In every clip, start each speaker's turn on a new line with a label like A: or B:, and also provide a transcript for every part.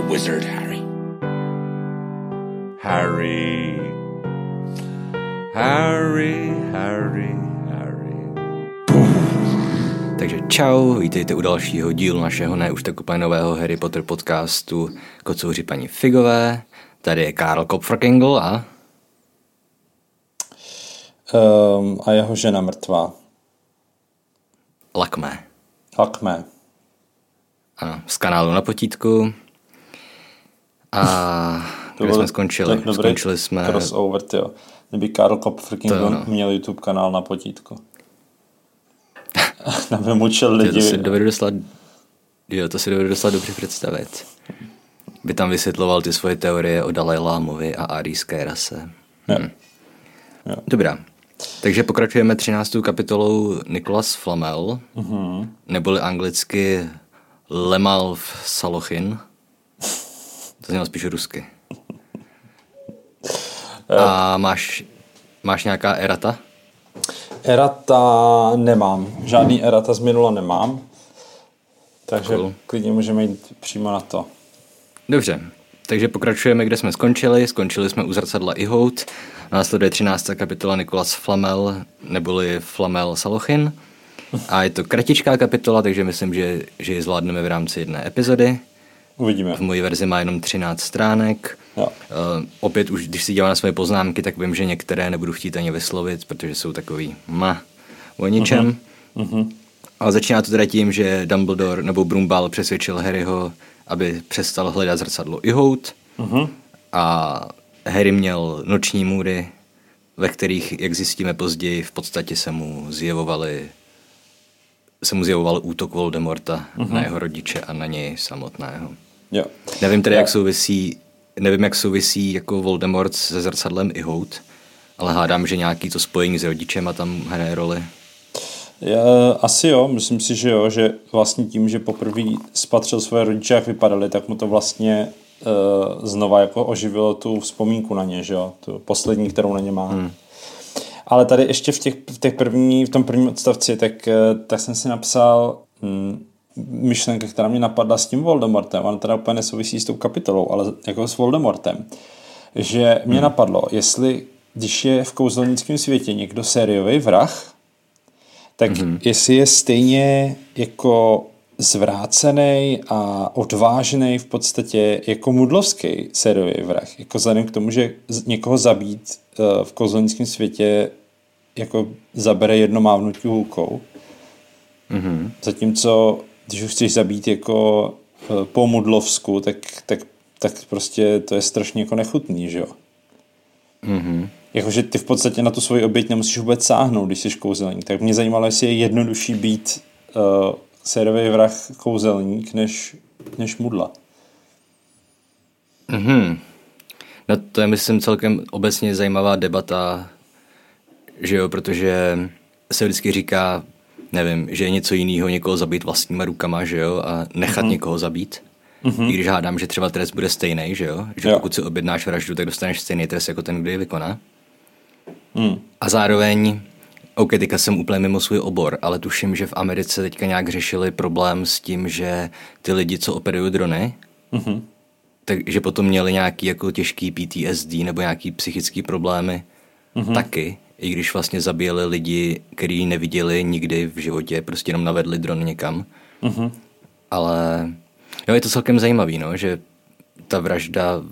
A: a wizard, Harry.
B: Harry. Harry, Harry, Harry.
C: Takže čau, vítejte u dalšího dílu našeho ne už tak úplně nového Harry Potter podcastu Kocouři paní Figové. Tady je Karl Kopfrkengel a...
D: Um, a jeho žena mrtvá.
C: Lakmé.
D: Lakmé.
C: Ano, z kanálu na potítku. A to kde jsme skončili?
D: Dobrý
C: skončili jsme...
D: Crossover, jo. Kdyby Karl Kopfrking
C: no.
D: měl YouTube kanál na potítku. Aby mučil lidi.
C: To si dovedu dostat, jo, to si dovedu dostat dobře představit. By tam vysvětloval ty svoje teorie o Dalai Lámovi a arijské rase. Hm.
D: Jo.
C: Dobrá. Takže pokračujeme 13. kapitolou Nikolas Flamel, mm-hmm. neboli anglicky Lemalv Salochin. To znělo spíš rusky. A máš, máš nějaká erata?
D: Erata nemám. Žádný erata z minula nemám. Takže cool. klidně můžeme jít přímo na to.
C: Dobře, takže pokračujeme, kde jsme skončili. Skončili jsme u zrcadla Ihout. Následuje 13. kapitola Nikolas Flamel, neboli Flamel Salochin. A je to kratičká kapitola, takže myslím, že, že ji zvládneme v rámci jedné epizody.
D: Uvidíme.
C: V mojí verzi má jenom 13 stránek.
D: Jo.
C: Uh, opět už, když si dělám na své poznámky, tak vím, že některé nebudu chtít ani vyslovit, protože jsou takový ma o ničem. Uh-huh. Uh-huh. Ale začíná to teda tím, že Dumbledore nebo Brumbal přesvědčil Harryho, aby přestal hledat zrcadlo Ihout. Uh-huh. A Harry měl noční můry, ve kterých, jak zjistíme později, v podstatě se mu zjevovaly se mu zjevoval útok Voldemorta uh-huh. na jeho rodiče a na něj samotného.
D: Jo.
C: Nevím tedy, jo. jak souvisí, nevím, jak souvisí jako Voldemort se zrcadlem i Hout, ale hádám, že nějaký to spojení s rodičem a tam hraje roli.
D: Já, asi jo, myslím si, že jo, že vlastně tím, že poprvé spatřil svoje rodiče, jak vypadali, tak mu to vlastně uh, znova jako oživilo tu vzpomínku na ně, že jo, tu poslední, kterou na ně má. Hmm. Ale tady ještě v, těch, v, těch první, v tom prvním odstavci, tak, tak jsem si napsal hm, myšlenka, která mě napadla s tím Voldemortem. Ona teda úplně nesouvisí s tou kapitolou, ale jako s Voldemortem. Že mě hmm. napadlo, jestli, když je v kouzelnickém světě někdo sériový vrah, tak hmm. jestli je stejně jako zvrácený a odvážný v podstatě jako mudlovský sériový vrah. Jako vzhledem k tomu, že někoho zabít eh, v kouzelnickém světě jako zabere jedno mávnutí hůlkou. Mm-hmm. Zatímco, když už chceš zabít jako eh, po mudlovsku, tak, tak, tak prostě to je strašně jako nechutný, že jo? Mm-hmm. Jakože ty v podstatě na tu svoji oběť nemusíš vůbec sáhnout, když jsi kouzelník. Tak mě zajímalo, jestli je jednodušší být uh, sérový vrah kouzelník než, než mudla.
C: Mm-hmm. No to je, myslím, celkem obecně zajímavá debata že jo, protože se vždycky říká, nevím, že je něco jiného někoho zabít vlastníma rukama, že jo, a nechat mm-hmm. někoho zabít. Mm-hmm. I když hádám, že třeba trest bude stejný, že jo, že jo. pokud si objednáš vraždu, tak dostaneš stejný trest jako ten, kdo je vykoná. Mm. A zároveň, OK, teďka jsem úplně mimo svůj obor, ale tuším, že v Americe teďka nějak řešili problém s tím, že ty lidi, co operují drony, mm-hmm. takže potom měli nějaký jako těžký PTSD nebo nějaký psychický problémy mm-hmm. taky, i když vlastně zabíjeli lidi, kteří neviděli nikdy v životě, prostě jenom navedli dron někam. Mm-hmm. Ale jo, je to celkem zajímavý, no, že ta vražda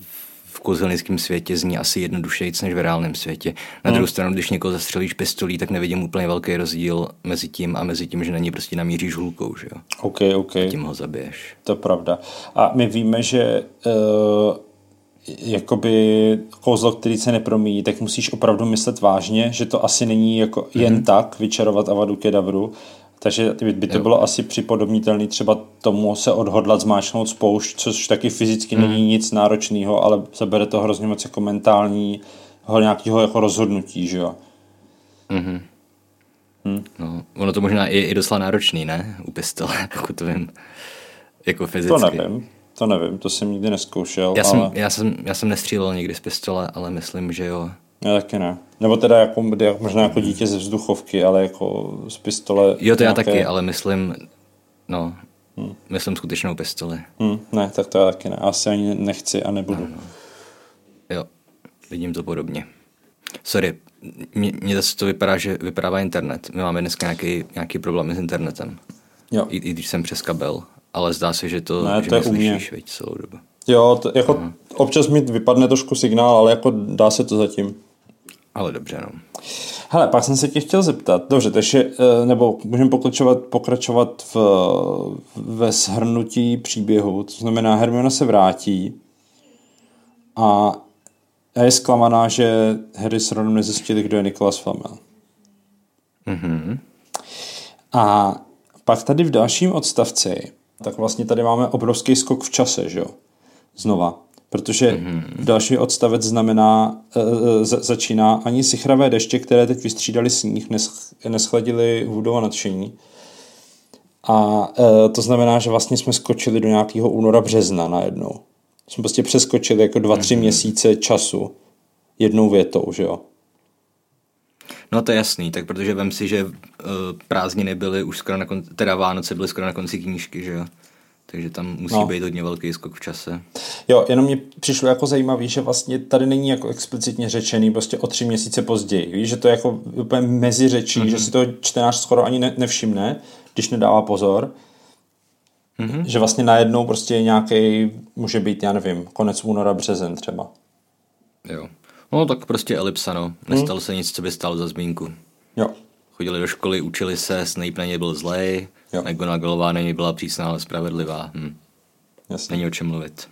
C: v kouzelnickém světě zní asi jednodušejíc než v reálném světě. Na mm. druhou stranu, když někoho zastřelíš pistolí, tak nevidím úplně velký rozdíl mezi tím a mezi tím, že na ní prostě namíříš hulkou, že jo?
D: OK, OK.
C: A tím ho zabiješ.
D: To je pravda. A my víme, že uh jakoby kouzlo, který se nepromíjí, tak musíš opravdu myslet vážně, že to asi není jako mm-hmm. jen tak vyčarovat Avadu Kedavru, takže by to jo. bylo asi připodobnitelné třeba tomu se odhodlat zmáčknout spoušť, což taky fyzicky mm. není nic náročného, ale zabere to hrozně moc jako mentální nějakého jako rozhodnutí, že jo.
C: Mm-hmm. Hmm. No, ono to možná je i docela náročný, ne? U pistole, pokud to vím. Jako fyzicky.
D: To nevím. To nevím, to jsem nikdy neskoušel.
C: Já,
D: ale...
C: jsem, já, jsem, já jsem nestřílel nikdy z pistole, ale myslím, že jo.
D: Já taky ne. Nebo teda jako, možná jako dítě ze vzduchovky, ale jako z pistole.
C: Jo, to nějaké... já taky, ale myslím, no, Hmm. Myslím skutečnou pistoli.
D: Hmm, ne, tak to já taky ne. Asi ani nechci a nebudu. No, no.
C: Jo, vidím to podobně. Sorry, mně zase to vypadá, že vypadává internet. My máme dneska nějaký, nějaký problém s internetem. Jo. I, I když jsem přes kabel. Ale zdá se, že to,
D: ne,
C: že
D: to je
C: slyšíš, veď, celou dobu.
D: Jo, to, jako uh-huh. občas mi vypadne trošku signál, ale jako dá se to zatím.
C: Ale dobře, no.
D: Hele, pak jsem se tě chtěl zeptat, dobře, takže, eh, nebo můžeme pokračovat, pokračovat v, ve shrnutí příběhu, to znamená, Hermiona se vrátí a je zklamaná, že Harry s Ronem nezjistili, kdo je Nikolas Flamel.
C: Mm-hmm.
D: A pak tady v dalším odstavci, tak vlastně tady máme obrovský skok v čase, že jo? Znova. Protože mm-hmm. další odstavec znamená, e, začíná ani sichravé deště, které teď vystřídali sníh, nesch, neschladili Woodova nadšení. A e, to znamená, že vlastně jsme skočili do nějakého února, března najednou. Jsme prostě přeskočili jako dva, tři mm-hmm. měsíce času jednou větou, že jo?
C: No to je jasný, tak protože vem si, že uh, prázdniny byly už skoro na konci, teda Vánoce byly skoro na konci knížky, že jo? Takže tam musí no. být hodně velký skok v čase.
D: Jo, jenom mě přišlo jako zajímavý, že vlastně tady není jako explicitně řečený prostě o tři měsíce později. Víš, že to je jako úplně mezi řečí, mm-hmm. že si to čtenář skoro ani ne, nevšimne, když nedává pozor. Mm-hmm. Že vlastně najednou prostě je nějaký, může být, já nevím, konec února, březen třeba.
C: Jo. No tak prostě elipsa, no. Nestalo hmm. se nic, co by stalo za zmínku.
D: Jo.
C: Chodili do školy, učili se, Snape na ně byl zlej, McGonagallová na něj byla přísná, ale spravedlivá. Hm. Jasně. Není o čem mluvit.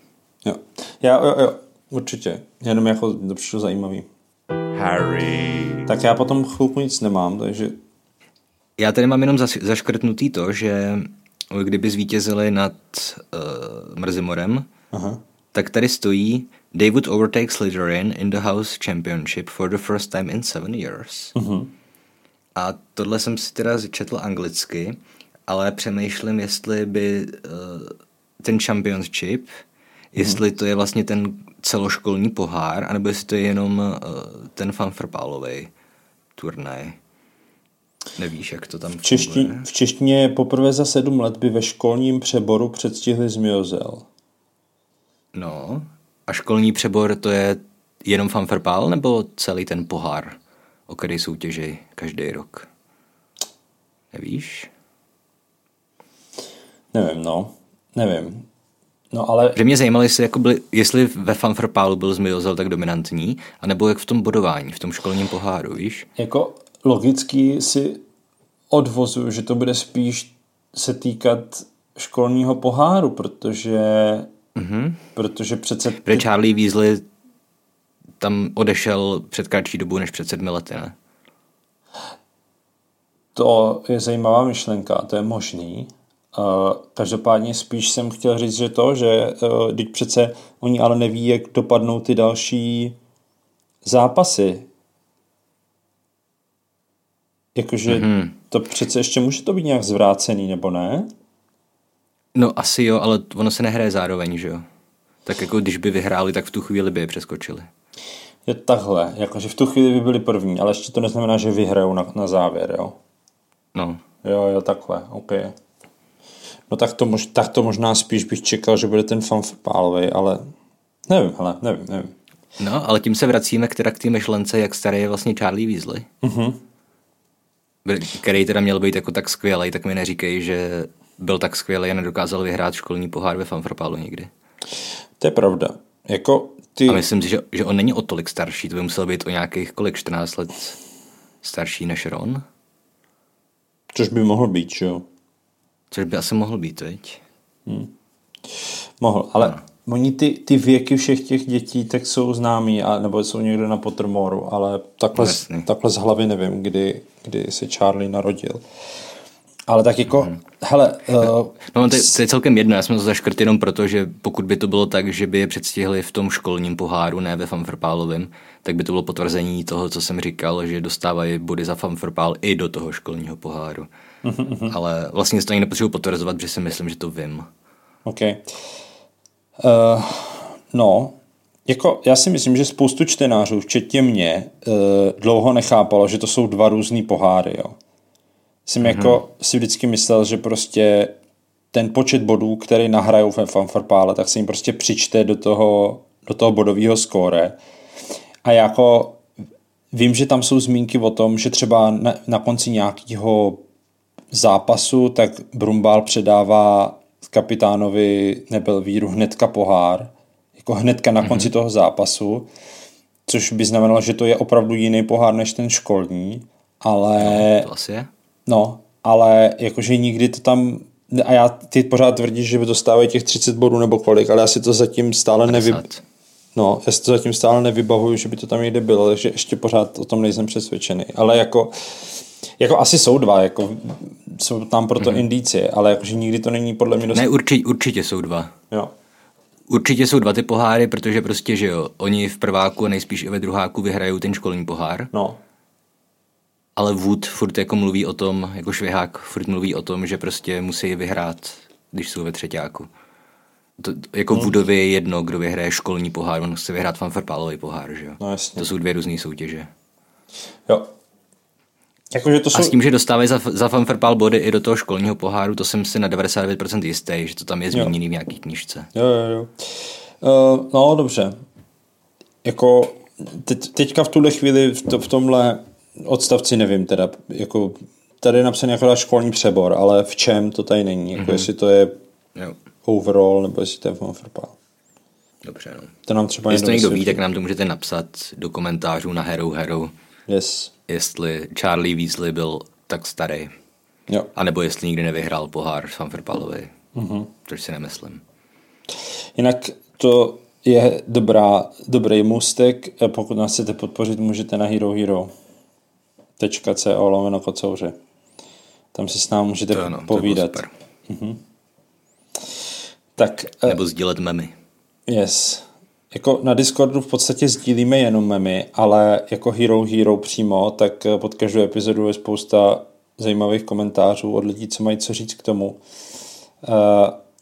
D: Jo. Já, jo, jo, určitě. Jenom jako to přišlo zajímavý.
B: Harry.
D: Tak já potom chvilku nic nemám, takže...
C: Já tady mám jenom zaš- zaškrtnutý to, že kdyby zvítězili nad uh, Mrzimorem, Aha. Tak tady stojí David overtakes Slytherin in the House Championship for the first time in seven years.
D: Uh-huh.
C: A tohle jsem si teda četl anglicky, ale přemýšlím, jestli by uh, ten championship, uh-huh. jestli to je vlastně ten celoškolní pohár, anebo jestli to je jenom uh, ten fanfrpálový turnaj. Nevíš, jak to tam
D: v, čeští, v češtině poprvé za sedm let by ve školním přeboru předstihli zmiozel.
C: No, a školní přebor to je jenom fanfrpál nebo celý ten pohár, o který soutěží každý rok? Nevíš?
D: Nevím, no. Nevím. No ale...
C: Že mě zajímalo, jestli, jako byli, jestli ve fanfrpálu byl Zmiozel tak dominantní, anebo jak v tom bodování, v tom školním poháru, víš?
D: Jako logicky si odvozuju, že to bude spíš se týkat školního poháru, protože
C: Mm-hmm.
D: Protože přece...
C: Protože Charlie Weasley tam odešel před kratší dobu než před sedmi lety, ne?
D: To je zajímavá myšlenka, to je možný. Uh, každopádně spíš jsem chtěl říct, že to, že uh, teď přece oni ale neví, jak dopadnou ty další zápasy. Jakože mm-hmm. to přece ještě může to být nějak zvrácený, nebo ne?
C: No asi jo, ale ono se nehraje zároveň, že jo? Tak jako když by vyhráli, tak v tu chvíli by je přeskočili.
D: Je takhle, jakože v tu chvíli by byli první, ale ještě to neznamená, že vyhrajou na, na závěr, jo?
C: No.
D: Jo, jo, takhle, OK. No tak to, mož, tak to možná spíš bych čekal, že bude ten fanfrpálový, ale nevím, hele, nevím, nevím.
C: No, ale tím se vracíme k teda k té myšlence, jak starý je vlastně Charlie Weasley.
D: Uh-huh.
C: Který teda měl být jako tak skvělý, tak mi neříkej, že byl tak skvělý a nedokázal vyhrát školní pohár ve fanfrpálu nikdy.
D: To je pravda. Jako ty...
C: A myslím si, že, že on není o tolik starší, to by musel být o nějakých kolik, 14 let starší než Ron?
D: Což by mohl být, jo?
C: Což by asi mohl být, veď?
D: Hmm. Mohl, ale no. oni ty, ty věky všech těch dětí tak jsou známí, a, nebo jsou někde na Pottermoru, ale takhle, takhle z hlavy nevím, kdy, kdy se Charlie narodil. Ale tak jako, hmm. hele... Uh,
C: no to je, to je celkem jedno, já jsem to zaškrt jenom proto, že pokud by to bylo tak, že by je předstihli v tom školním poháru, ne ve Famfrpálovém, tak by to bylo potvrzení toho, co jsem říkal, že dostávají body za Famfrpál i do toho školního poháru.
D: Uh-huh.
C: Ale vlastně to ani nepotřebuji potvrzovat, protože si myslím, že to vím.
D: OK. Uh, no, jako já si myslím, že spoustu čtenářů, včetně mě, uh, dlouho nechápalo, že to jsou dva různý poháry, jo jsem mm-hmm. jako si vždycky myslel, že prostě ten počet bodů, který nahrajou ve fanfarpále, tak se jim prostě přičte do toho, do toho bodového skóre. A jako vím, že tam jsou zmínky o tom, že třeba na, na konci nějakého zápasu, tak Brumbal předává kapitánovi víru hnedka pohár, jako hnedka na konci mm-hmm. toho zápasu, což by znamenalo, že to je opravdu jiný pohár než ten školní, ale...
C: No, to asi je.
D: No, ale jakože nikdy to tam a já ty pořád tvrdíš, že by dostávají těch 30 bodů nebo kolik, ale já si to zatím stále nevy... No, já si to zatím stále nevybavuju, že by to tam někde bylo, takže ještě pořád o tom nejsem přesvědčený. Ale jako, jako asi jsou dva, jako jsou tam proto mm-hmm. indicie, ale jakože nikdy to není podle mě
C: dost... Ne, určitě, určitě jsou dva.
D: Jo.
C: Určitě jsou dva ty poháry, protože prostě, že jo, oni v prváku a nejspíš i ve druháku vyhrajou ten školní pohár.
D: No.
C: Ale Wood furt jako mluví o tom, jako švihák furt mluví o tom, že prostě musí vyhrát, když jsou ve třetíku. To, jako hmm. Woodovi je jedno, kdo vyhraje školní pohár, on chce vyhrát fanfarpálový pohár, že jo?
D: No, jasně.
C: To jsou dvě různé soutěže.
D: Jo,
C: Jakože to jsou... A s tím, že dostávají za, za fanfarpál body i do toho školního poháru, to jsem si na 99% jistý, že to tam je zmíněný v nějaký knižce.
D: Jo, jo, jo. Uh, no, dobře. Jako teď, teďka v tuhle chvíli v, to, v tomhle odstavci nevím teda, jako tady je napsaný jako školní přebor, ale v čem to tady není, jako mm-hmm. jestli to je jo. overall, nebo jestli to je fanfarpál.
C: Dobře, no.
D: To nám třeba
C: Jestli to někdo ví, tak nám to můžete napsat do komentářů na Hero Hero.
D: Yes
C: jestli Charlie Weasley byl tak starý.
D: Jo.
C: A nebo jestli nikdy nevyhrál pohár Fanferpalovi. Mm-hmm. Což si nemyslím.
D: Jinak to je dobrá, dobrý mustek. Pokud nás chcete podpořit, můžete na Hero Hero. .co lomeno kocouře. Tam si s námi můžete to ano, povídat. To mm-hmm. Tak,
C: Nebo uh, sdílet memy.
D: Yes jako na Discordu v podstatě sdílíme jenom memy, ale jako Hero Hero přímo, tak pod každou epizodu je spousta zajímavých komentářů od lidí, co mají co říct k tomu. Uh,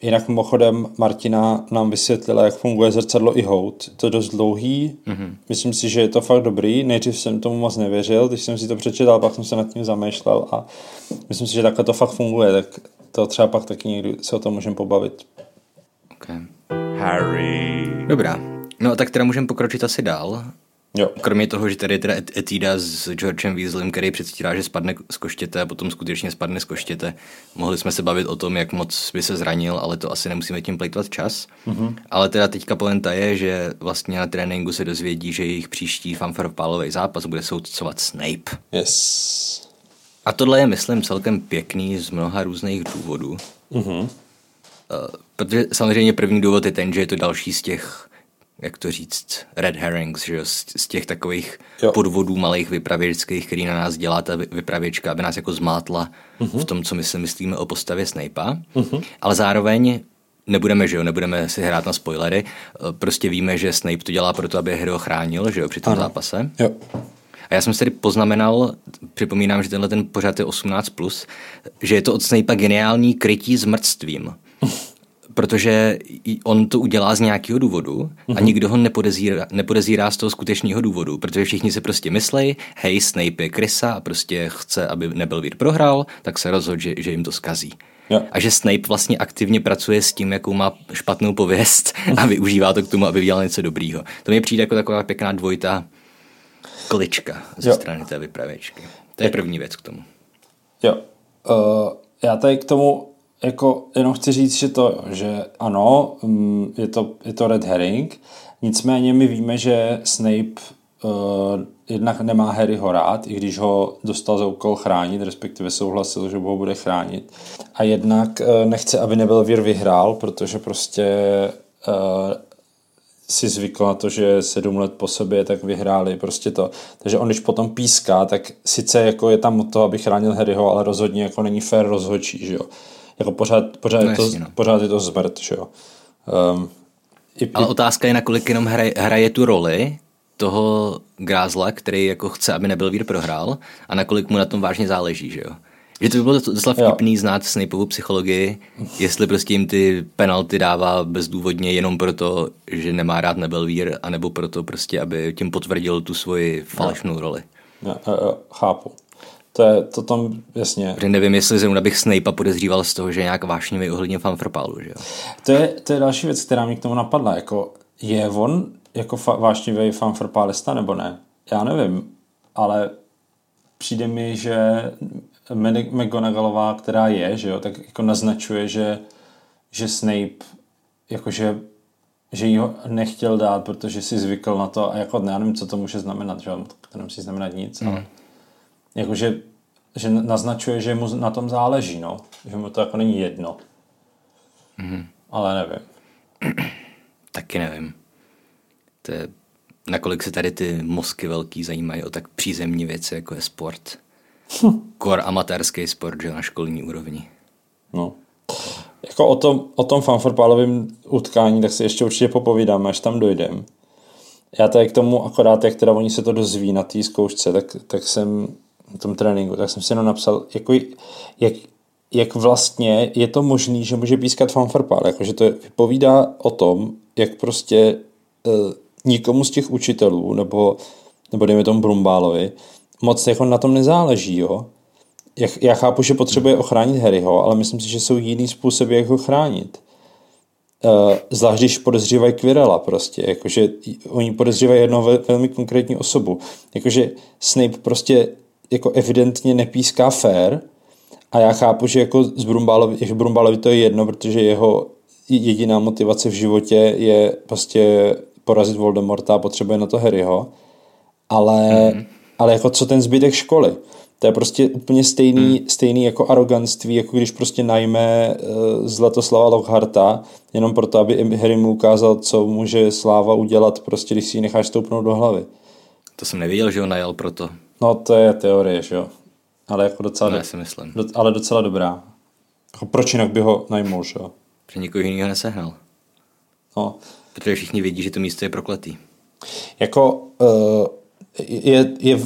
D: jinak mimochodem Martina nám vysvětlila, jak funguje zrcadlo i hout. To je dost dlouhý, mm-hmm. myslím si, že je to fakt dobrý. Nejdřív jsem tomu moc nevěřil, když jsem si to přečetl, pak jsem se nad tím zamýšlel a myslím si, že takhle to fakt funguje, tak to třeba pak taky někdy se o tom můžeme pobavit.
C: Okay. Harry. Dobrá, No tak teda můžeme pokročit asi dál.
D: Jo.
C: Kromě toho, že tady je teda etída s Georgem Weaslem, který předstírá, že spadne z koštěte a potom skutečně spadne z koštěte. Mohli jsme se bavit o tom, jak moc by se zranil, ale to asi nemusíme tím plejtovat čas. Mm-hmm. Ale teda teďka poenta je, že vlastně na tréninku se dozvědí, že jejich příští fanfarpálový zápas bude soudcovat Snape.
D: Yes.
C: A tohle je, myslím, celkem pěkný z mnoha různých důvodů. Mm-hmm. Protože samozřejmě první důvod je ten, že je to další z těch jak to říct, red herrings, že z, z těch takových jo. podvodů malých vypravěčských, který na nás dělá ta vypravěčka, aby nás jako zmátla uh-huh. v tom, co my si myslíme o postavě Snape'a. Uh-huh. Ale zároveň nebudeme, že jo, nebudeme si hrát na spoilery, prostě víme, že Snape to dělá proto, aby hry chránil, že jo, při tom ano. zápase.
D: Jo.
C: A já jsem si tady poznamenal, připomínám, že tenhle ten pořád je 18+, plus, že je to od Snape'a geniální krytí s mrtvím protože on to udělá z nějakého důvodu a mhm. nikdo ho nepodezírá, nepodezírá z toho skutečného důvodu, protože všichni si prostě myslí, hej, Snape je krysa a prostě chce, aby nebyl vír prohrál, tak se rozhodl, že, že jim to skazí.
D: Jo.
C: A že Snape vlastně aktivně pracuje s tím, jakou má špatnou pověst a využívá to k tomu, aby dělal něco dobrýho. To mi přijde jako taková pěkná dvojita klička ze jo. strany té vypravěčky. To je první věc k tomu.
D: Jo. Uh, já tady k tomu jako jenom chci říct, že to, že ano, mm, je to, je to red herring, nicméně my víme, že Snape uh, jednak nemá Harryho rád, i když ho dostal za úkol chránit, respektive souhlasil, že ho bude chránit. A jednak uh, nechce, aby nebyl Vír vyhrál, protože prostě uh, si zvykl na to, že sedm let po sobě tak vyhráli prostě to. Takže on, když potom píská, tak sice jako je tam to, aby chránil Harryho, ale rozhodně jako není fair rozhodčí, že jo jako pořád, pořád, no, je, to, jasně, no. pořád je to zmrt, že jo. Um,
C: i, Ale otázka je, nakolik jenom hraje, hraje tu roli toho grázla, který jako chce, aby nebyl vír prohrál a nakolik mu na tom vážně záleží, že jo. Že to by bylo docela vtipný znát Snapeovu psychologii, jestli prostě jim ty penalty dává bezdůvodně jenom proto, že nemá rád Nebelvír, anebo proto prostě, aby tím potvrdil tu svoji falešnou roli.
D: Já, já, chápu. To je, to tam, jasně.
C: Protože nevím, jestli zrovna bych Snape podezříval z toho, že je nějak vášnivý ohledně fanfrpálu, že jo?
D: To je, to je další věc, která mě k tomu napadla. Jako, je on jako fa- vášnivý fanfrpálista nebo ne? Já nevím, ale přijde mi, že McGonagallová, která je, že jo, tak jako naznačuje, že, že Snape jakože že jí ho nechtěl dát, protože si zvykl na to a jako já nevím, co to může znamenat, že to nemusí znamenat nic, mm. ale jakože že naznačuje, že mu na tom záleží, no. Že mu to jako není jedno. Mm. Ale nevím.
C: Taky nevím. To je, nakolik se tady ty mozky velký zajímají o tak přízemní věci, jako je sport. Kor amatérský sport, že na školní úrovni.
D: No. Jako o tom, o tom fanfrpálovém utkání, tak si ještě určitě popovídáme, až tam dojdem. Já tady k tomu akorát, jak teda oni se to dozví na té zkoušce, tak, tak jsem na tom tréninku, tak jsem si jenom napsal, jako, jak, jak vlastně je to možný, že může pískat fanfarpál, jakože to vypovídá o tom, jak prostě uh, nikomu z těch učitelů, nebo, nebo dejme tomu Brumbálovi, moc jako na tom nezáleží, jo. Já, já chápu, že potřebuje ochránit Harryho, ale myslím si, že jsou jiný způsoby, jak ho chránit. Uh, zvlášť když podezřívají Quirrella prostě, jakože oni podezřívají jednou velmi konkrétní osobu. Jakože Snape prostě jako evidentně nepíská fair a já chápu, že jako z Brumbálovi, že Brumbálovi to je jedno, protože jeho jediná motivace v životě je prostě porazit Voldemorta a potřebuje na to Harryho, ale, mm-hmm. ale jako co ten zbytek školy? To je prostě úplně stejný, mm. stejný jako aroganství, jako když prostě najme uh, Zlatoslava Lockharta, jenom proto, aby Harry mu ukázal, co může Sláva udělat, prostě když si ji necháš stoupnout do hlavy.
C: To jsem neviděl, že ho najel proto.
D: No to je teorie, že jo. Ale jako docela,
C: no, si myslím.
D: Do, ale docela dobrá. Jako proč jinak by ho najmul, že jo?
C: Protože nikoho jiného nesehnal.
D: No.
C: Protože všichni vědí, že to místo je prokletý.
D: Jako uh, je, je uh,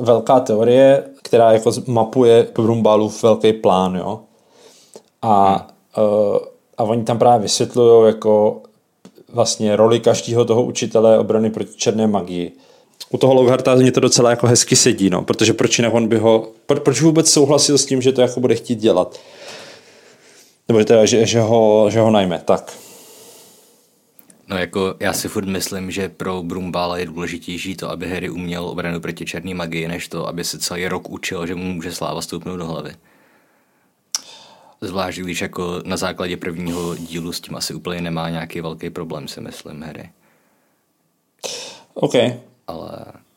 D: velká teorie, která jako mapuje Brumbálův velký plán, jo. A, hmm. uh, a oni tam právě vysvětlují jako vlastně roli každého toho učitele obrany proti černé magii u toho Lockharta mě to docela jako hezky sedí, no, protože proč jinak on by ho, pro, proč vůbec souhlasil s tím, že to jako bude chtít dělat? Nebo teda, že, že, ho, že ho najme, tak.
C: No jako já si furt myslím, že pro Brumbála je důležitější to, aby Harry uměl obranu proti černé magii, než to, aby se celý rok učil, že mu může sláva stoupnout do hlavy. Zvlášť když jako na základě prvního dílu s tím asi úplně nemá nějaký velký problém, si myslím, Harry.
D: OK,
C: ale...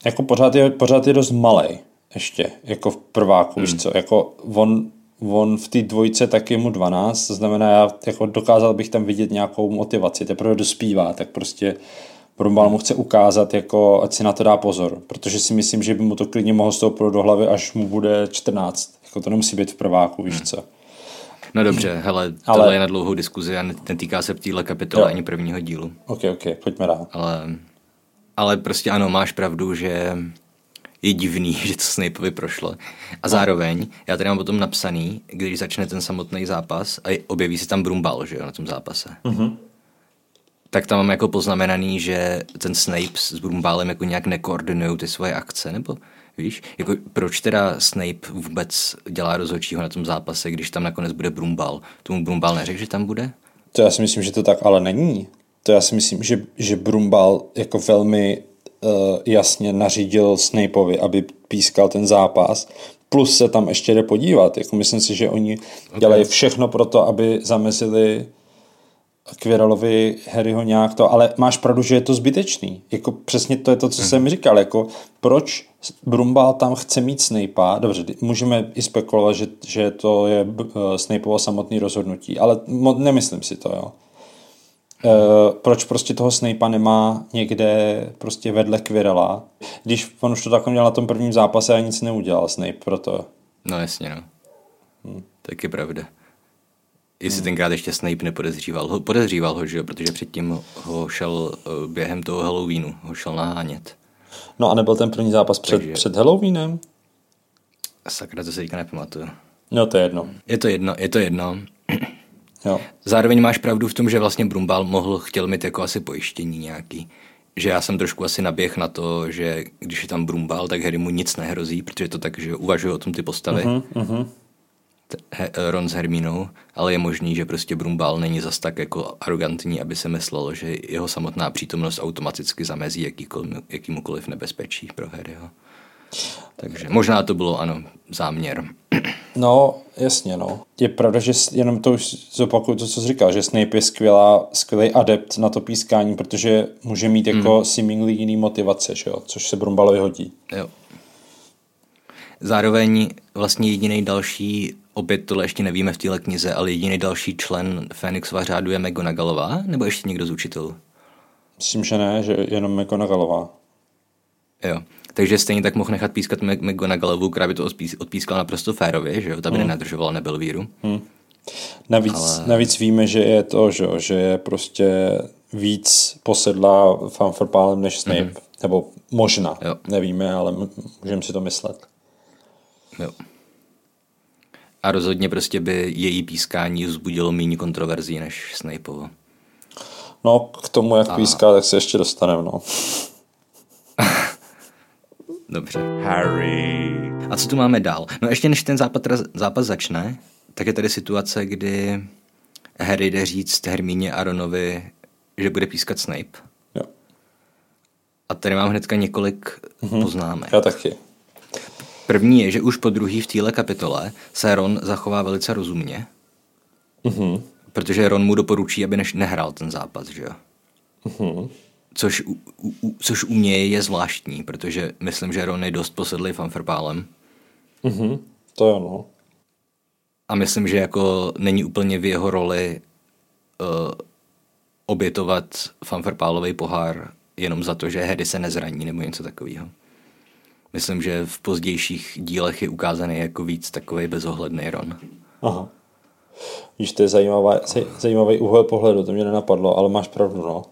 D: Jako pořád je, pořád je dost malý ještě, jako v prváku, hmm. víš co, jako on, on v té dvojce taky mu 12, to znamená, já jako dokázal bych tam vidět nějakou motivaci, teprve dospívá, tak prostě Brumbal mu chce ukázat, jako, ať si na to dá pozor, protože si myslím, že by mu to klidně mohlo stoupnout do hlavy, až mu bude 14. Jako to nemusí být v prváku, víš hmm. co.
C: No dobře, hele, tohle Ale... je na dlouhou diskuzi a netýká se v téhle kapitole jo. ani prvního dílu.
D: Ok, ok, pojďme dál.
C: Ale ale prostě ano, máš pravdu, že je divný, že to Snapeovi prošlo. A zároveň, já tady mám potom napsaný, když začne ten samotný zápas a objeví se tam Brumbal, že jo, na tom zápase. Mm-hmm. Tak tam mám jako poznamenaný, že ten Snape s Brumbalem jako nějak nekoordinují ty svoje akce, nebo víš, jako proč teda Snape vůbec dělá rozhodčího na tom zápase, když tam nakonec bude Brumbal? Tomu Brumbal neřekl, že tam bude?
D: To já si myslím, že to tak ale není to já si myslím, že, že Brumbal jako velmi uh, jasně nařídil Snapeovi, aby pískal ten zápas, plus se tam ještě jde podívat. Jako myslím si, že oni okay. dělají všechno pro to, aby zamezili Quirrellovi Harryho nějak to, ale máš pravdu, že je to zbytečný. Jako přesně to je to, co hmm. jsem říkal, jako proč Brumbal tam chce mít Snape'a, dobře, můžeme i spekulovat, že, že to je uh, Snapeovo samotné rozhodnutí, ale nemyslím si to, jo. Uh, proč prostě toho Snape'a nemá někde prostě vedle Quirrella, když on už to takhle měl na tom prvním zápase a nic neudělal Snape proto.
C: No jasně, no. Hmm. Tak je pravda. Jestli hmm. tenkrát ještě Snape nepodezříval ho, podezříval ho, že jo, protože předtím ho šel uh, během toho Halloweenu, ho šel nahánět.
D: No a nebyl ten první zápas před, Takže... před Halloweenem?
C: Sakra, to se teďka nepamatuju.
D: No to je jedno.
C: Je to jedno, je to jedno.
D: Jo.
C: Zároveň máš pravdu v tom, že vlastně Brumbal mohl, chtěl mít jako asi pojištění nějaký. že já jsem trošku asi naběh na to, že když je tam Brumbal, tak Harry mu nic nehrozí, protože to tak, že uvažují o tom ty postavy. Uh-huh, uh-huh. Ron s Hermínou, ale je možný, že prostě Brumbal není zas tak jako arrogantní, aby se myslelo, že jeho samotná přítomnost automaticky zamezí jakýkoliv, jakýmukoliv nebezpečí pro Harryho. Takže možná to bylo, ano, záměr.
D: No, jasně, no. Je pravda, že jenom to už zopakuju to, co jsi říkal, že Snape je skvělá, skvělý adept na to pískání, protože může mít jako hmm. seemingly jiný motivace, že jo? což se Brumbalovi hodí.
C: Jo. Zároveň vlastně jediný další, opět tohle ještě nevíme v téhle knize, ale jediný další člen Fénixova řádu je McGonagallová, nebo ještě někdo z učitelů?
D: Myslím, že ne, že jenom McGonagallová.
C: Jo. Takže stejně tak mohl nechat pískat McGonagallovu, která by to odpískala naprosto férově, že jo, ta by hmm. nenadržovala nebyl víru. Hmm.
D: Navíc, Ale... navíc víme, že je to, že, že je prostě víc posedlá fanfarpálem než Snape. Mm-hmm. Nebo možná, jo. nevíme, ale můžeme si to myslet.
C: Jo. A rozhodně prostě by její pískání vzbudilo méně kontroverzí než Snapeovo.
D: No, k tomu, jak a... píská, tak se ještě dostaneme, no.
C: Dobře. Harry. A co tu máme dál? No ještě než ten zápas, zápas začne, tak je tady situace, kdy Harry jde říct Hermíně Aronovi, že bude pískat Snape.
D: Jo.
C: A tady mám hnedka několik mm-hmm. poznámek.
D: Já taky.
C: První je, že už po druhý v téhle kapitole se Ron zachová velice rozumně, mm-hmm. protože Ron mu doporučí, aby než nehrál ten zápas, že jo? Mm-hmm. Což, u, u, což u něj je zvláštní, protože myslím, že Ron je dost posedlý fanfrpálem.
D: Mm-hmm. To je ono.
C: A myslím, že jako není úplně v jeho roli uh, obětovat fanfrpálový pohár jenom za to, že Harry se nezraní nebo něco takového. Myslím, že v pozdějších dílech je ukázaný jako víc takový bezohledný Ron.
D: Aha. Víš, to je zajímavý, zajímavý úhel pohledu, to mě nenapadlo, ale máš pravdu, no.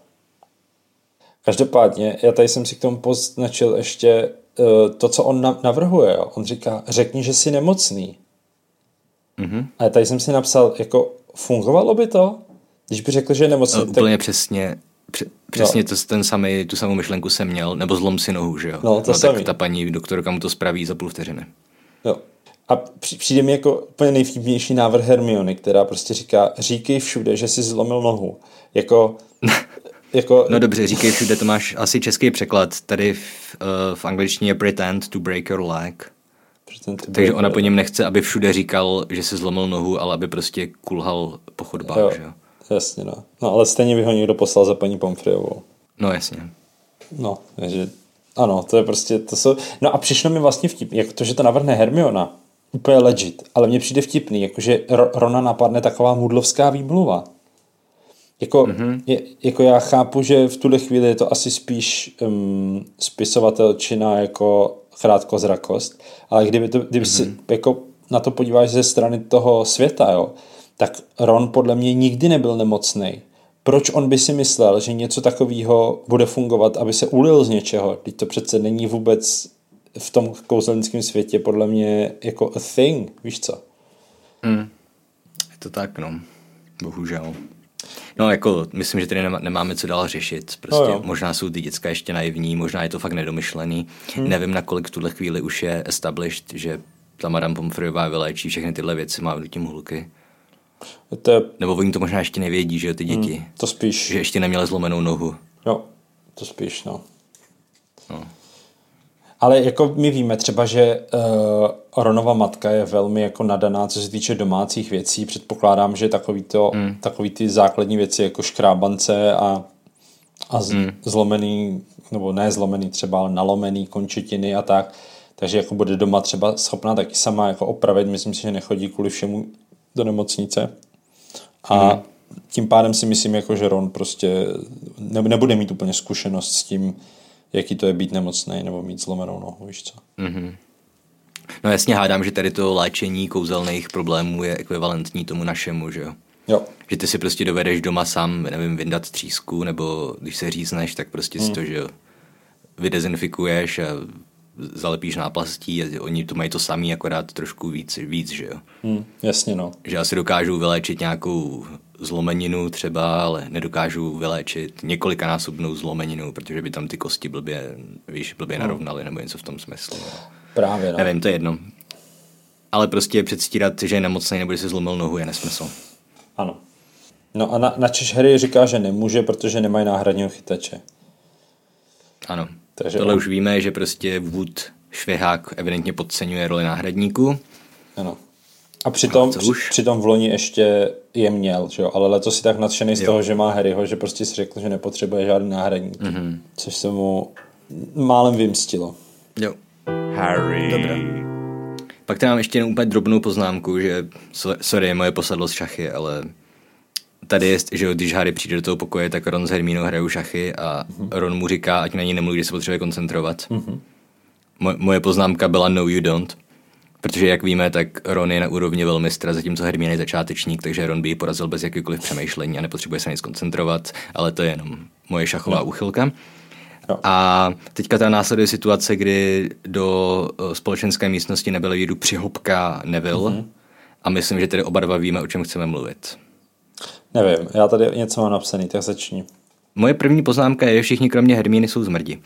D: Každopádně, já tady jsem si k tomu poznačil ještě uh, to, co on navrhuje. Jo. On říká, řekni, že jsi nemocný. Mm-hmm. A tady jsem si napsal, jako fungovalo by to, když by řekl, že je nemocný.
C: No, úplně tak... přesně. Přesně no. to, ten samý, tu samou myšlenku jsem měl, nebo zlom si nohu, že jo?
D: No, to no, tak
C: ta paní doktorka mu to spraví za půl vteřiny.
D: Jo. A přijde mi jako úplně nejvtipnější návrh Hermiony, která prostě říká, říkej všude, že jsi zlomil nohu. Jako,
C: jako... No dobře, říkej všude, to máš asi český překlad. Tady v, uh, v angličtině je pretend to break your leg. Takže ona po něm nechce, aby všude říkal, že se zlomil nohu, ale aby prostě kulhal po chodbách, jo. že jo?
D: Jasně, no. No, ale stejně by ho někdo poslal za paní Pomfriovou.
C: No, jasně.
D: No, takže ano, to je prostě, to jsou, no a přišlo mi vlastně vtip, jak to, že to navrhne Hermiona, úplně legit, ale mně přijde vtipný, jakože Rona napadne taková mudlovská výmluva. Jako, mm-hmm. je, jako já chápu, že v tuhle chvíli je to asi spíš um, spisovatelčina jako krátkozrakost, ale kdyby, to, kdyby mm-hmm. si jako na to podíváš ze strany toho světa, jo, tak Ron podle mě nikdy nebyl nemocný. Proč on by si myslel, že něco takového bude fungovat, aby se ulil z něčeho? Teď to přece není vůbec v tom kouzelnickém světě podle mě jako a thing, víš co?
C: Mm. Je to tak, no. Bohužel. No jako, myslím, že tady nemáme co dál řešit. Prostě no možná jsou ty děcka ještě naivní, možná je to fakt nedomyšlený. Hmm. Nevím, nakolik v tuhle chvíli už je established, že ta Madame Pomfreyová vyléčí všechny tyhle věci, má tím hulky. To je... Nebo oni to možná ještě nevědí, že jo, ty děti. Hmm,
D: to spíš.
C: Že ještě neměli zlomenou nohu.
D: Jo, to spíš, no. no. Ale jako my víme třeba, že uh, Ronova matka je velmi jako nadaná, co se týče domácích věcí. Předpokládám, že takový, to, mm. takový ty základní věci jako škrábance a, a z, mm. zlomený, nebo ne zlomený třeba, ale nalomený končetiny a tak. Takže jako bude doma třeba schopná taky sama jako opravit. Myslím si, že nechodí kvůli všemu do nemocnice. A mm. tím pádem si myslím, jako, že Ron prostě nebude mít úplně zkušenost s tím, jaký to je být nemocný nebo mít zlomenou nohu, víš co. Mm-hmm.
C: No jasně hádám, že tady to léčení kouzelných problémů je ekvivalentní tomu našemu, že jo?
D: Jo.
C: Že ty si prostě dovedeš doma sám, nevím, vyndat třísku, nebo když se řízneš, tak prostě mm. si to, že jo, vydezinfikuješ a zalepíš náplastí a oni to mají to samý, akorát trošku víc, víc že jo.
D: Hmm, jasně no.
C: Že asi dokážou vyléčit nějakou zlomeninu třeba, ale nedokážou vyléčit několikanásobnou zlomeninu, protože by tam ty kosti blbě, víš, blbě narovnaly nebo něco v tom smyslu.
D: Právě no.
C: Nevím, to je jedno. Ale prostě předstírat, že je nemocný nebo že si zlomil nohu, je nesmysl.
D: Ano. No a na, na Češ Harry říká, že nemůže, protože nemají náhradního chytače.
C: Ano.
D: Takže
C: Tohle
D: on-
C: už víme, že prostě Wood švihák evidentně podceňuje roli náhradníků.
D: Ano. A přitom, při,
C: už?
D: přitom v loni ještě je měl, že jo? ale letos si tak nadšený z
C: Jo.
D: toho, že má Harryho, že prostě si řekl, že nepotřebuje žádný náhradník.
C: Mhm.
D: Mm-hmm. Což se mu málem vymstilo.
C: Jo.
B: Harry.
C: Dobrá. Pak tady mám ještě jenom úplně drobnou poznámku, že so- sorry, moje posadlost šachy, ale tady je, že když Harry přijde do toho pokoje, tak Ron s Hermínou hrajou šachy a Ron mu říká, ať na ní nemluví, že se potřebuje koncentrovat. Mo- moje poznámka byla no you don't, protože jak víme, tak Ron je na úrovni velmistra, zatímco Hermína je začátečník, takže Ron by ji porazil bez jakýkoliv přemýšlení a nepotřebuje se nic koncentrovat, ale to je jenom moje šachová úchylka.
D: Jo.
C: A teďka ta následuje situace, kdy do eh, společenské místnosti nebyl jdu přihopka Neville mm-hmm. a myslím, že tedy oba dva víme, o čem chceme mluvit.
D: Nevím, já tady něco mám napsaný, tak začni.
C: Moje první poznámka je, že všichni kromě Hermíny jsou zmrdi.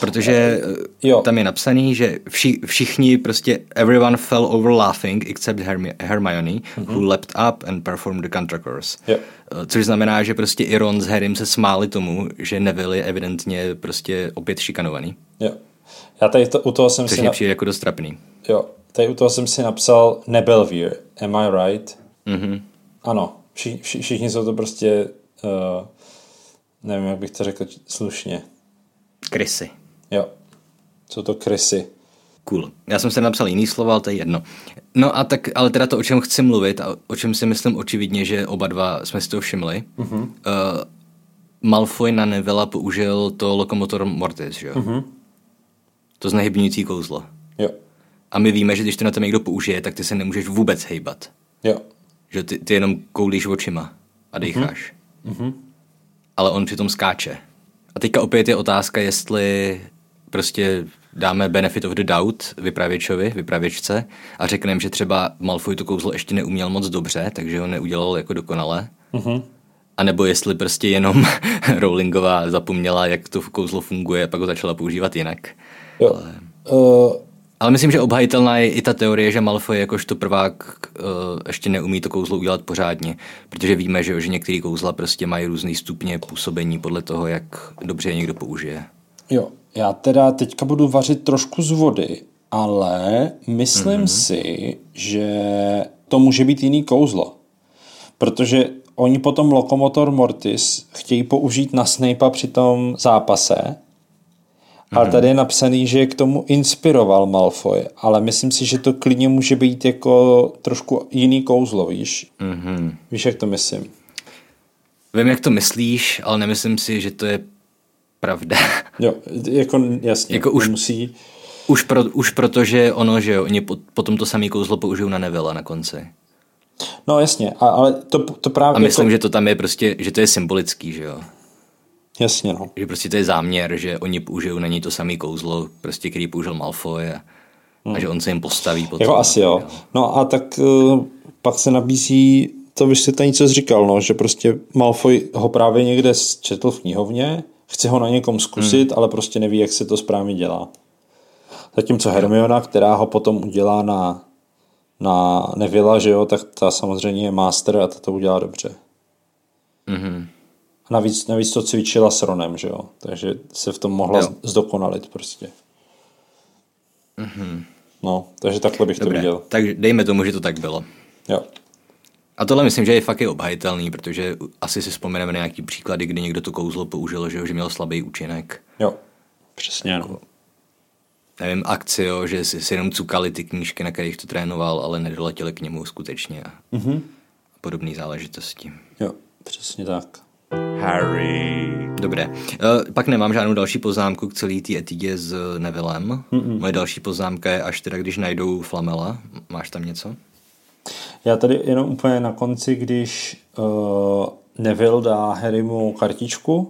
C: Protože eh,
D: Jo.
C: tam je napsaný, že vši, všichni prostě everyone fell over laughing except Hermi- Hermione, mm-hmm. who leapt up and performed the contra course.
D: Jo.
C: Eh, Což znamená, že prostě i Ron s Harrym se smáli tomu, že Neville je evidentně prostě opět šikanovaný.
D: Jo. Já tady to, u toho jsem
C: Což
D: si...
C: mě
D: Na,
C: jako dost trapný.
D: jo, tady u toho jsem si napsal Nebelvír. Am I right?
C: Mhm.
D: Ano, vši, vši, všichni jsou to prostě... Uh, nevím, jak bych to řekl slušně.
C: Krysy.
D: Jo, jsou to krysy.
C: Cool. Já jsem se napsal jiný slova, ale to je jedno. No a tak, ale teda to, o čem chci mluvit a o čem si myslím očividně, že oba dva jsme si to všimli. Mm-hmm. Uh, Malfoy na Nevilla použil to Lokomotor Mortis, že jo? Mm-hmm. To znehybňující kouzlo.
D: Jo,
C: A my víme, že když to na tom někdo použije, tak ty se nemůžeš vůbec hejbat.
D: jo,
C: Že ty, ty jenom koulíš očima a dýcháš. Mm-hmm. Ale on přitom skáče. A teďka opět je otázka, jestli prostě dáme benefit of the doubt vypravěčovi, vypravěčce a řekneme, že třeba Malfoy to kouzlo ještě neuměl moc dobře, takže ho neudělal jako dokonale. Mm-hmm. A nebo jestli prostě jenom Rowlingová zapomněla, jak to kouzlo funguje a pak ho začala používat jinak.
D: jo. Ale... Uh,
C: Ale myslím, že obhajitelná je i ta teorie, že Malfoy jakožto prvák uh, ještě neumí to kouzlo udělat pořádně, protože víme, že, že některé kouzla prostě mají různý stupně působení podle toho, jak dobře je někdo použije.
D: jo, já teda teďka budu vařit trošku z vody, ale myslím mm-hmm. si, že to může být jiný kouzlo. Protože oni potom Lokomotor Mortis chtějí použít na Snape'a při tom zápase, ale tady je napsaný, že je k tomu inspiroval Malfoy, ale myslím si, že to klidně může být jako trošku jiný kouzlo, víš?
C: Mm-hmm.
D: Víš, jak to myslím?
C: Vím, jak to myslíš, ale nemyslím si, že to je pravda.
D: Jo, jako jasně,
C: Jako už-
D: musí...
C: už, pro, už proto, že ono, že jo, oni po, potom to samé kouzlo použijou na Nevilla na konci.
D: No jasně, a, ale to, to právě...
C: A myslím,
D: jako...
C: že to tam je prostě, že to je symbolický, že jo.
D: Jasně, no.
C: Že prostě to je záměr, že oni použijou na něj to samé kouzlo, prostě, který použil Malfoy a, a že on se jim postaví potom.
D: Jako asi jo. No a tak uh, pak se nabízí to vysvětlení, co jsi říkal, no, že prostě Malfoy ho právě někde četl v knihovně, chce ho na někom zkusit, hmm. ale prostě neví, jak se to správně dělá. Zatímco Hermiona, která ho potom udělá na, na Nevilla, že jo, tak ta samozřejmě je master a ta to udělá dobře.
C: Mhm.
D: A navíc, navíc to cvičila s Ronem, že jo, takže se v tom mohla
C: Jo.
D: zdokonalit prostě. Mm-hmm. No, takže takhle bych
C: Dobré,
D: to viděl.
C: takže dejme tomu, že to tak bylo.
D: Jo.
C: A tohle myslím, že je fakt i obhajitelný, protože asi si vzpomeneme na nějaký příklady, kdy někdo to kouzlo použil, že, jo, že měl slabý účinek.
D: Jo, přesně. No.
C: Nevím, akcio, že si, si jenom cukali ty knížky, na kterých to trénoval, ale nedoletěli k němu skutečně a, mm-hmm. a podobné záležitosti.
D: Jo, přesně tak.
B: Harry.
C: Dobré. Uh, pak nemám žádnou další poznámku k celé té etidě s Nevillem. Mm-mm. Moje další poznámka je až teda, když najdou Flamela. Máš tam něco?
D: Já tady jenom úplně na konci, když uh, Neville dá Harrymu kartičku,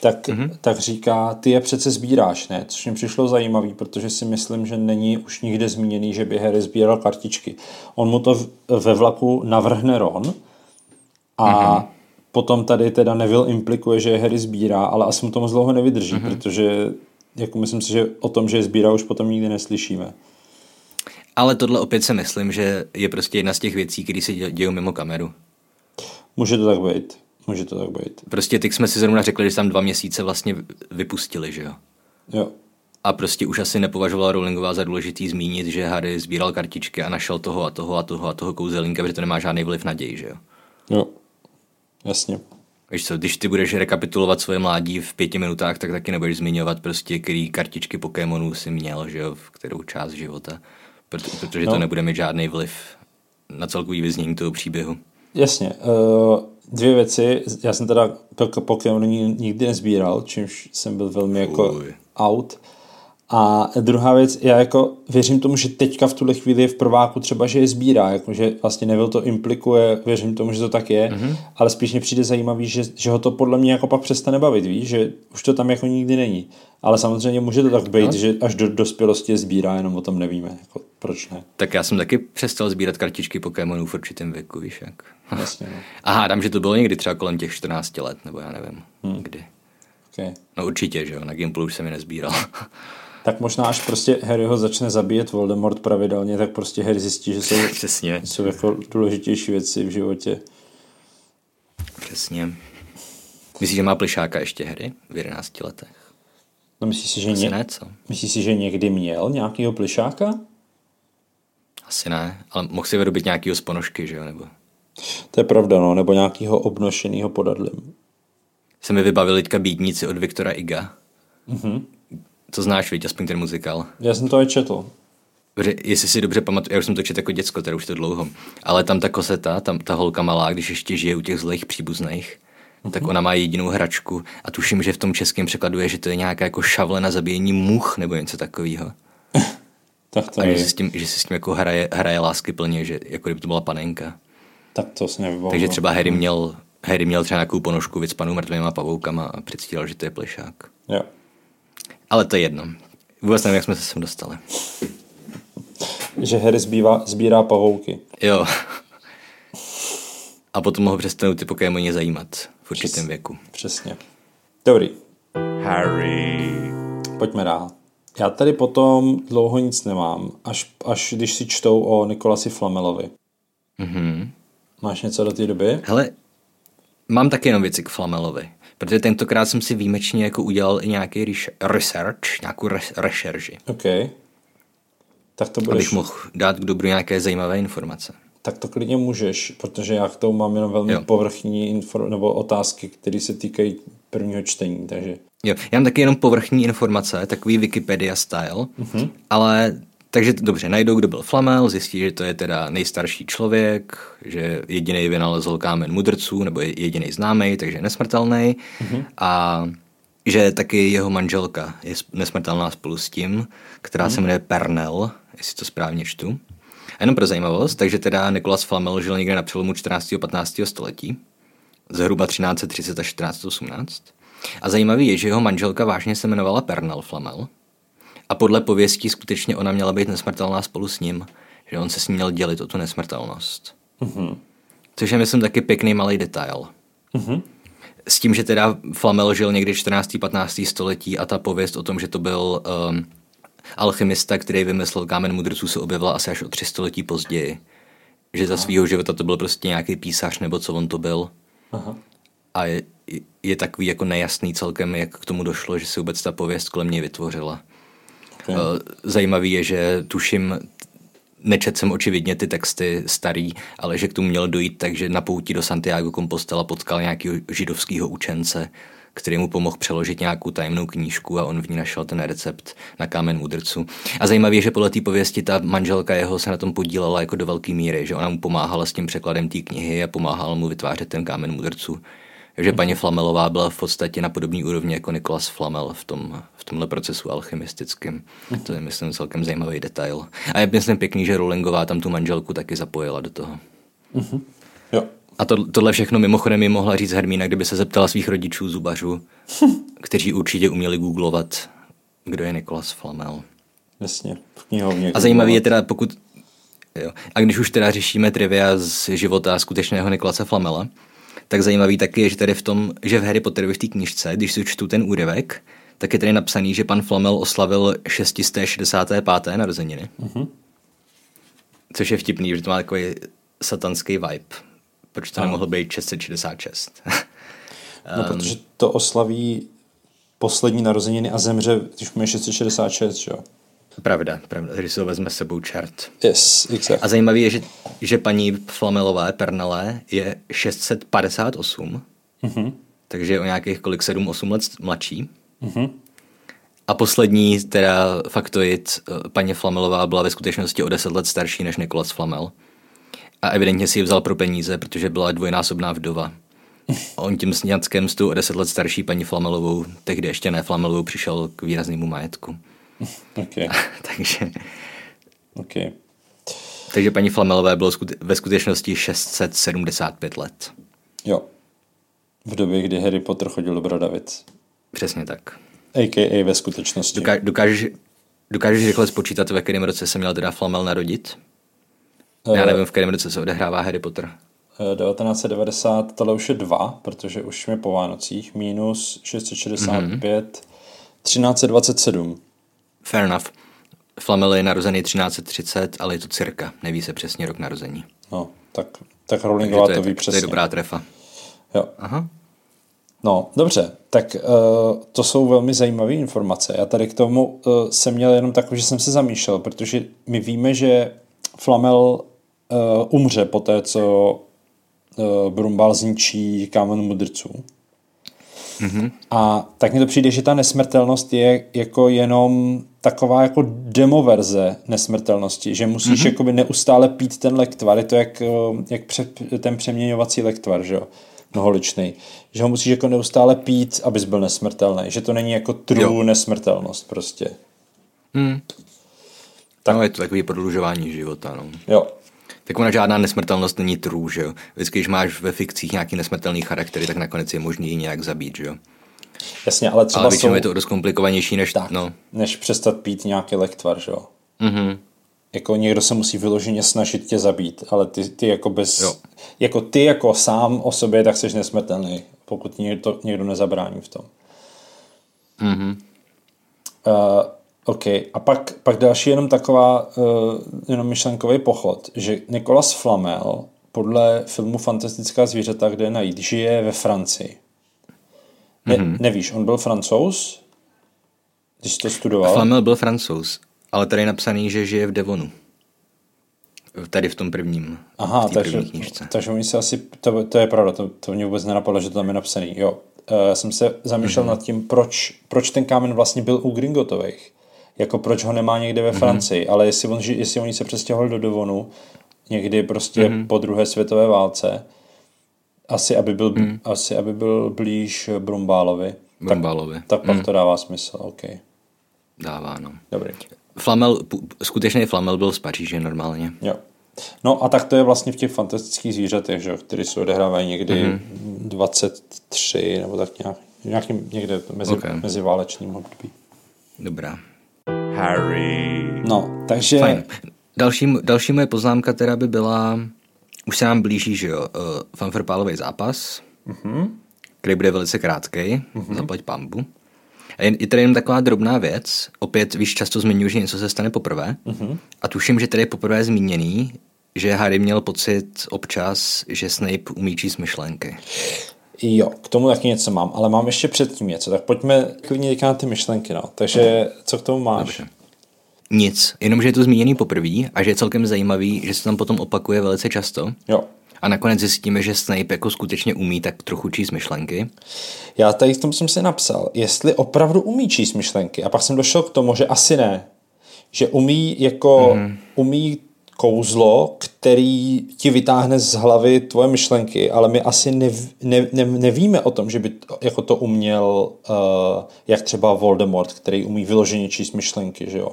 D: tak, mm-hmm. tak říká, ty je přece sbíráš, ne? Což mi přišlo zajímavý, protože si myslím, že není už nikde zmíněný, že by Harry sbíral kartičky. On mu to v, ve vlaku navrhne Ron a mm-hmm. Potom tady teda Neville implikuje, že je Harry sbírá, ale asi mu to moc dlouho nevydrží, mm-hmm. protože jako myslím si, že o tom, že je sbírá, už potom nikdy neslyšíme.
C: Ale tohle opět si myslím, že je prostě jedna z těch věcí, které se dějí mimo kameru.
D: Může to tak být. Může to tak být.
C: Prostě teď jsme si zrovna řekli, že tam dva měsíce vlastně vypustili, že jo?
D: Jo.
C: A prostě už asi nepovažovala Rowlingová za důležitý zmínit, že Harry sbíral kartičky a našel toho a toho a toho a toho kouzelníka, protože to nemá žádný vliv na děj, že jo?
D: Jo. Jasně.
C: Víš co, když ty budeš rekapitulovat svoje mládí v pěti minutách, tak taky nebudeš zmiňovat prostě, který kartičky Pokémonů si měl, že jo, v kterou část života. Protože no. to nebude mít žádný vliv na celkový vyznění toho příběhu.
D: Jasně. Uh, dvě věci. Já jsem teda Pokémon nikdy nezbíral, čímž jsem byl velmi jako Uj. out. A druhá věc, já jako věřím tomu, že teďka v tuhle chvíli je v prváku třeba, že je sbírá, jakože vlastně Neville to implikuje, věřím tomu, že to tak je, mm-hmm. ale spíš mě přijde zajímavý, že, že ho to podle mě jako pak přestane bavit, víš, že už to tam jako nikdy není. Ale samozřejmě může to tak být, no. že až do dospělosti je sbírá, jenom o tom nevíme, jako proč ne.
C: Tak já jsem taky přestal sbírat kartičky Pokémonů v určitém věku, víš jak.
D: Jasně, no.
C: A hádám, že to bylo někdy třeba kolem těch 14 let, nebo já nevím, hmm. kdy.
D: Okay.
C: No určitě, že jo, na Gimplu už jsem je nezbíral.
D: tak možná až prostě Harry ho začne zabíjet Voldemort pravidelně, tak prostě Harry zjistí, že jsou,
C: Přesně.
D: jsou jako důležitější věci v životě.
C: Přesně. Myslíš, že má plišáka ještě Harry v 11 letech?
D: No myslíš si, že, ně...
C: ne, co?
D: myslíš si, že někdy měl nějakýho plišáka?
C: Asi ne, ale mohl si vyrobit nějakýho z ponožky, že jo, nebo...
D: To je pravda, no, nebo nějakýho obnošenýho podadlím.
C: Se mi vybavili teďka bídníci od Viktora Iga.
D: Mhm.
C: To znáš, víš, aspoň ten muzikál.
D: Já jsem to i četl.
C: Protože, jestli si dobře pamatuju, já už jsem to četl jako děcko, teda už to dlouho, ale tam ta koseta, tam ta holka malá, když ještě žije u těch zlých příbuzných, mm-hmm. tak ona má jedinou hračku a tuším, že v tom českém překladu je, že to je nějaká jako šavle na zabíjení much nebo něco takového.
D: tak to
C: a
D: je.
C: že si, s tím, že si s tím jako hraje, hraje lásky plně, že jako kdyby to byla panenka.
D: Tak to nevybavuju.
C: Takže třeba Harry měl, Harry měl třeba nějakou ponožku vycpanou mrtvýma pavoukama a předstíral, že to je plešák.
D: Jo.
C: Ale to je jedno. Vůbec nevím, jak jsme se sem dostali.
D: Že Harry zbývá, sbírá pavouky.
C: Jo. A potom ho přestanou ty Pokémoni zajímat v určitém Přes, věku.
D: Přesně. Dobrý.
B: Harry.
D: Pojďme dál. Já tady potom dlouho nic nemám, až, až když si čtou o Nikolasi Flamelovi.
C: Mhm.
D: Máš něco do té doby?
C: Hele, mám taky jenom věci k Flamelovi. Protože tentokrát jsem si výjimečně jako udělal i nějaký research, nějakou rešerži.
D: OK. Tak to budeš...
C: Abych mohl dát k dobru nějaké zajímavé informace.
D: Tak to klidně můžeš, protože já k tomu mám jenom velmi jo. povrchní infor- nebo otázky, které se týkají prvního čtení, takže...
C: Jo, já mám taky jenom povrchní informace, takový Wikipedia style,
D: mm-hmm.
C: ale takže dobře, najdou, kdo byl Flamel, zjistí, že to je teda nejstarší člověk, že jediný vynalezl kámen mudrců, nebo je jediný známý, takže je nesmrtelný.
D: Mhm.
C: A že taky jeho manželka je nesmrtelná spolu s tím, která se jmenuje Pernel, jestli to správně čtu. A jenom pro zajímavost, takže teda Nikolas Flamel žil někde na přelomu 14. a 15. století, zhruba 1330 až 1418. A zajímavý je, že jeho manželka vážně se jmenovala Pernel Flamel, a podle pověstí skutečně ona měla být nesmrtelná spolu s ním, že on se s ní měl dělit o tu nesmrtelnost.
D: Mm-hmm.
C: Což je, myslím, taky pěkný malý detail.
D: Mm-hmm.
C: S tím, že teda Flamel žil někdy 14. 15. století a ta pověst o tom, že to byl um, alchymista, který vymyslel kámen mudrců, se objevila asi až o tři století později. Že za svého života to byl prostě nějaký písař nebo co on to byl.
D: Aha.
C: A je, je takový jako nejasný celkem, jak k tomu došlo, že se vůbec ta pověst kolem něj vytvořila. Eh, zajímavý je, že tuším, nečet jsem očividně ty texty starý, ale že k tomu měl dojít takže na pouti do Santiago Compostela potkal nějakého židovského učence, který mu pomohl přeložit nějakou tajemnou knížku a on v ní našel ten recept na kámen mudrců. A zajímavé je, že podle té pověsti ta manželka jeho se na tom podílela jako do velké míry, že ona mu pomáhala s tím překladem té knihy a pomáhala mu vytvářet ten kámen mudrců. Takže paní Flamelová byla v podstatě na podobné úrovni jako Nikolas Flamel v, tom, v tomhle procesu alchymistickém. To je, myslím, celkem zajímavý detail. A je, myslím, pěkný, že Rowlingová tam tu manželku taky zapojila do toho.
D: Mm-hmm. Jo,
C: A to, tohle všechno mimochodem mi mohla říct Hermína, kdyby se zeptala svých rodičů zubařů, kteří určitě uměli googlovat, kdo je Nikolas Flamel.
D: Jasně, v knihovně.
C: A zajímavý je teda, pokud... Jo. A když už teda řešíme trivia z života skutečného Nikolase Flamela, tak zajímavý taky je, že tady v tom, že v Harry Potterovi v té knižce, když si čtu ten úryvek, tak je tady napsaný, že pan Flamel oslavil 665. narozeniny. Mm-hmm. Což je vtipný, že to má takový satanský vibe. Proč to nemohlo být 666?
D: no, protože to oslaví poslední narozeniny a zemře, když mu je 666, že jo?
C: Pravda, pravda, když si ho vezme s sebou čert.
D: Yes, exactly.
C: A zajímavé je, že, že paní Flamelové, Pernalé, je 658, mm-hmm. takže je o nějakých kolik 7-8 let mladší. Mm-hmm. A poslední teda faktoid, eh, paní Flamelová byla ve skutečnosti o 10 let starší než Nikolas Flamel. A evidentně si ji vzal pro peníze, protože byla dvojnásobná vdova. On tím sňatkem s tou o 10 let starší paní Flamelovou, tehdy ještě ne Flamelovou, přišel k výraznému majetku.
D: Okay.
C: takže...
D: Okay.
C: Takže paní Flamelové bylo ve skutečnosti 675 let.
D: Jo. V době, kdy Harry Potter chodil do Bradavic.
C: Přesně tak.
D: A.k.a. ve skutečnosti.
C: Doká- dokážeš, dokážeš rychle spočítat, ve kterém roce se měl teda Flamel narodit? Uh, Já eh. nevím, v kterém roce se odehrává Harry Potter.
D: 1990, tohle už je dva, protože už jsme po Vánocích, minus 665, mm-hmm. 1327.
C: Fair enough. Flamel je narozený 1330, ale je to cirka, neví se přesně rok narození.
D: No, tak, tak Rowlingová to,
C: to
D: ví přesně.
C: To je dobrá trefa.
D: Jo.
C: Aha.
D: No, dobře, tak uh, to jsou velmi zajímavé informace. Já tady k tomu uh, jsem měl jenom takový, že jsem se zamýšlel, protože my víme, že Flamel uh, umře po té, co uh, Brumbal zničí kámen mudrců. Mm-hmm. A tak mi to přijde, že ta nesmrtelnost je jako jenom taková jako demoverze nesmrtelnosti, že musíš mm-hmm. jakoby neustále pít ten lektvar, je to jak, jak pře, ten přeměňovací lektvar, že jo, mnoholičný, že ho musíš jako neustále pít, abys byl nesmrtelný, že to není jako true jo. nesmrtelnost prostě.
C: Mm. Tak. No je to takový prodlužování života, no.
D: Jo,
C: tak ona žádná nesmrtelnost není true, že jo. Vždycky, když máš ve fikcích nějaký nesmrtelný charaktery, tak nakonec je možný ji nějak zabít, že jo.
D: Jasně, ale třeba
C: ale většinou
D: jsou...
C: je to dost komplikovanější, než,
D: tak,
C: no.
D: než přestat pít nějaký lektvar, že jo.
C: Mm-hmm.
D: Jako někdo se musí vyloženě snažit tě zabít, ale ty, ty jako bez... Jo. Jako ty jako sám o sobě, tak jsi nesmrtelný, pokud někdo, někdo nezabrání v tom.
C: Mm-hmm.
D: Uh, OK. A pak, pak další jenom taková uh, jenom myšlenkový pochod, že Nikolas Flamel podle filmu Fantastická zvířata, kde je najít, žije ve Francii. Ne, mm-hmm. Nevíš, on byl francouz, když jsi to studoval?
C: Flamel byl francouz, ale tady je napsaný, že žije v Devonu. Tady v tom prvním.
D: Aha, takže, první knižce. takže oni se asi, to, to je pravda, to, to mě vůbec nenapadlo, že to tam je napsaný. Jo, uh, jsem se zamýšlel mm-hmm. nad tím, proč, proč ten kámen vlastně byl u Gringotových jako proč ho nemá někde ve mhm. Francii, mm-hmm. ale jestli, on, jestli oni se přestěhovali do Devonu někdy prostě mm-hmm. po druhé světové válce, asi aby byl, mm. asi aby byl blíž Brumbálovi.
C: Brumbálovi.
D: Tak, tak pak mm. to dává smysl, OK.
C: Dává, no.
D: Dobrý.
C: Flamel, skutečný Flamel byl z Paříže normálně.
D: Jo. No a tak to je vlastně v těch fantastických zvířatech, že, které se odehrávají někdy mm-hmm. 23 nebo tak nějak, nějakým, někde mezi, okay. mezi válečným období.
C: Dobrá.
B: Harry.
D: No, takže...
C: Fajn. Další, další moje poznámka teda by byla, už se nám blíží, že jo, uh, fanfarpálový zápas, uh-huh. který bude velice krátký, uh-huh. zaplať pambu. A je, je tady jen taková drobná věc, opět víš, často zmiňuji, že něco se stane poprvé uh-huh. a tuším, že tady je poprvé zmíněný, že Harry měl pocit občas, že Snape umí číst myšlenky.
D: Jo, k tomu taky něco mám, ale mám ještě předtím něco, tak pojďme klidně na ty myšlenky, no. Takže co k tomu máš? Dobře.
C: Nic, jenom že je to zmíněný poprvé a že je celkem zajímavý, že se tam potom opakuje velice často.
D: Jo.
C: A nakonec zjistíme, že Snape jako skutečně umí tak trochu číst myšlenky.
D: Já tady v tom jsem si napsal, jestli opravdu umí číst myšlenky. A pak jsem došel k tomu, že asi ne. Že umí jako, mm. umí kouzlo, který ti vytáhne z hlavy tvoje myšlenky, ale my asi nev, ne, ne, nevíme o tom, že by to, jako to uměl uh, jak třeba Voldemort, který umí vyloženě číst myšlenky, že jo?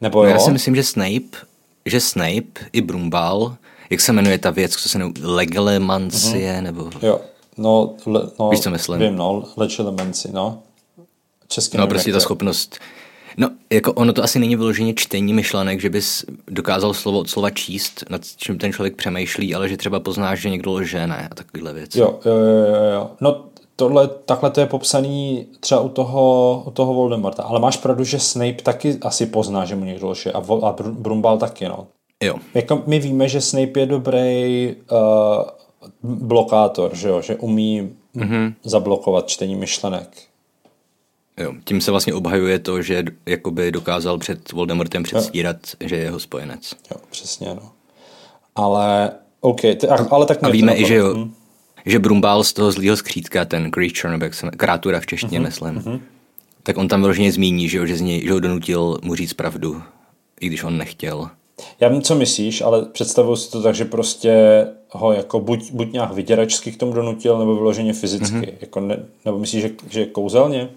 D: Nebo
C: no
D: jo?
C: Já si myslím, že Snape, že Snape i Brumbal jak se jmenuje ta věc, co se jmenuje legelemancie, mm-hmm. nebo...
D: Jo, no, le, no
C: Víš, co myslím?
D: Vím, no, lečelemenci, no. Česky
C: No
D: nevím,
C: prostě ta schopnost. No, jako ono to asi není vyloženě čtení myšlenek, že bys dokázal slovo od slova číst, nad čím ten člověk přemýšlí, ale že třeba poznáš, že někdo lže, ne? A takovýhle věci.
D: Jo, jo, jo, jo. No, tohle, takhle to je popsaný třeba u toho, u toho Voldemorta. Ale máš pravdu, že Snape taky asi pozná, že mu někdo lže. A, Vol- a Br- Brumbal taky, no.
C: jo.
D: Jako my víme, že Snape je dobrý uh, blokátor, že jo? Že umí mm-hmm. zablokovat čtení myšlenek.
C: Jo, tím se vlastně obhajuje to, že jakoby dokázal před Voldemortem předstírat, že je jeho spojenec.
D: Jo, přesně, no. Ale, OK, t- a- ale tak
C: A víme i, že jo, že Brumbál z toho zlýho skřítka, ten creature, nebo jak se krátura v češtině,
D: Mhm,
C: myslím, tak on tam vyloženě zmíní, že, jo, že, z něj, že ho donutil mu říct pravdu, i když on nechtěl.
D: Já vím, co myslíš, ale představuji si to tak, že prostě ho jako buď, buď nějak vyděračsky k tomu donutil, nebo vyloženě fyzicky. Mm-hmm. Jako ne, nebo myslíš, že, že kouzelně?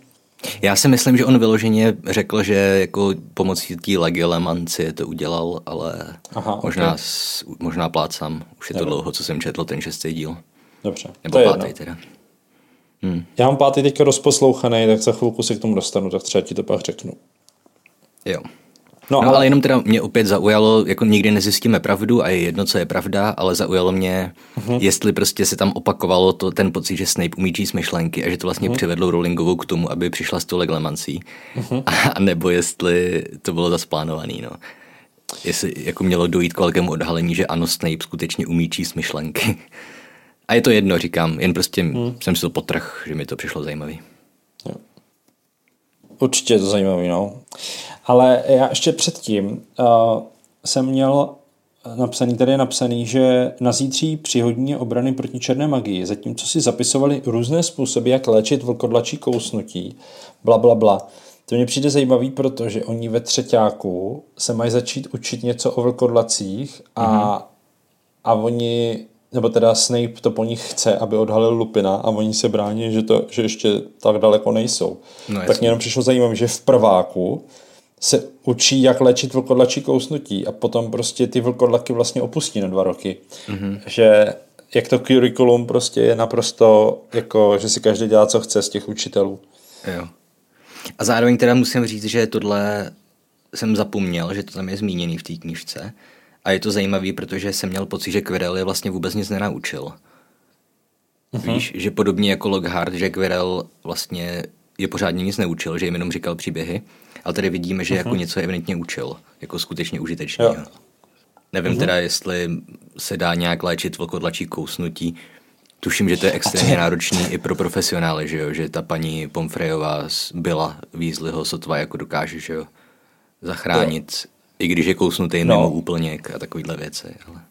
C: Já si myslím, že on vyloženě řekl, že jako pomocí té legelemancie to udělal, ale
D: Aha,
C: možná,
D: ok.
C: s, možná plácám. Už je to dlouho, co jsem četl ten šestý díl.
D: Dobře,
C: Nebo
D: to je
C: pátý
D: jedno.
C: teda.
D: Já mám pátý teďka rozposlouchaný, tak za chvilku se k tomu dostanu, tak třeba ti to pak řeknu.
C: Jo.
D: No,
C: No, ale jenom teda mě opět zaujalo, jako nikdy nezjistíme pravdu a je jedno, co je pravda, ale zaujalo mě, uh-huh. jestli prostě se tam opakovalo to, ten pocit, že Snape umí číst myšlenky a že to vlastně uh-huh. přivedlo Rowlingovou k tomu, aby přišla s tou leglemancí. Uh-huh. A nebo jestli to bylo zasplánovaný, no. Jestli jako mělo dojít k velkému odhalení, že ano, Snape skutečně umí číst myšlenky. A je to jedno, říkám, jen prostě hmm. jsem si to potrh, že mi to přišlo zajímavý.
D: Určitě je to zajímavý, no. Ale já ještě předtím uh, jsem měl napsaný, tady je napsaný, že na zítří přihodní obrany proti černé magii, zatímco si zapisovali různé způsoby, jak léčit vlkodlačí kousnutí, bla, bla, bla. To mně přijde zajímavý, protože oni ve třetíku se mají začít učit něco o vlkodlacích a, mm-hmm. a oni, nebo teda Snape to po nich chce, aby odhalil Lupina a oni se brání, že, to, že ještě tak daleko nejsou.
C: No
D: tak mě jenom přišlo zajímavé, že v prváku se učí, jak léčit vlkodlačí kousnutí a potom prostě ty vlkodlaky vlastně opustí na dva roky. Mm-hmm. Že jak to curriculum prostě je naprosto jako, že si každý dělá, co chce z těch učitelů.
C: Jo. A zároveň teda musím říct, že tohle jsem zapomněl, že to tam je zmíněný v té knížce. A je to zajímavý, protože jsem měl pocit, že Quirrell je vlastně vůbec nic nenaučil. Uh-huh. Víš, že podobně jako Lockhart, že Quirrell vlastně je pořádně nic neučil, že jim jenom říkal příběhy, ale tady vidíme, že uh-huh. jako něco evidentně učil, jako skutečně užitečného.
D: Jo.
C: Nevím uh-huh. teda, jestli se dá nějak léčit vlkodlačí kousnutí. Tuším, že to je extrémně náročný i pro profesionály, že jo? že ta paní Pomfrejová byla Weasleyho sotva jako dokáže že jo? zachránit. I když je kousnutý
D: No.
C: mimo úplněk a takovýhle věci. Ale...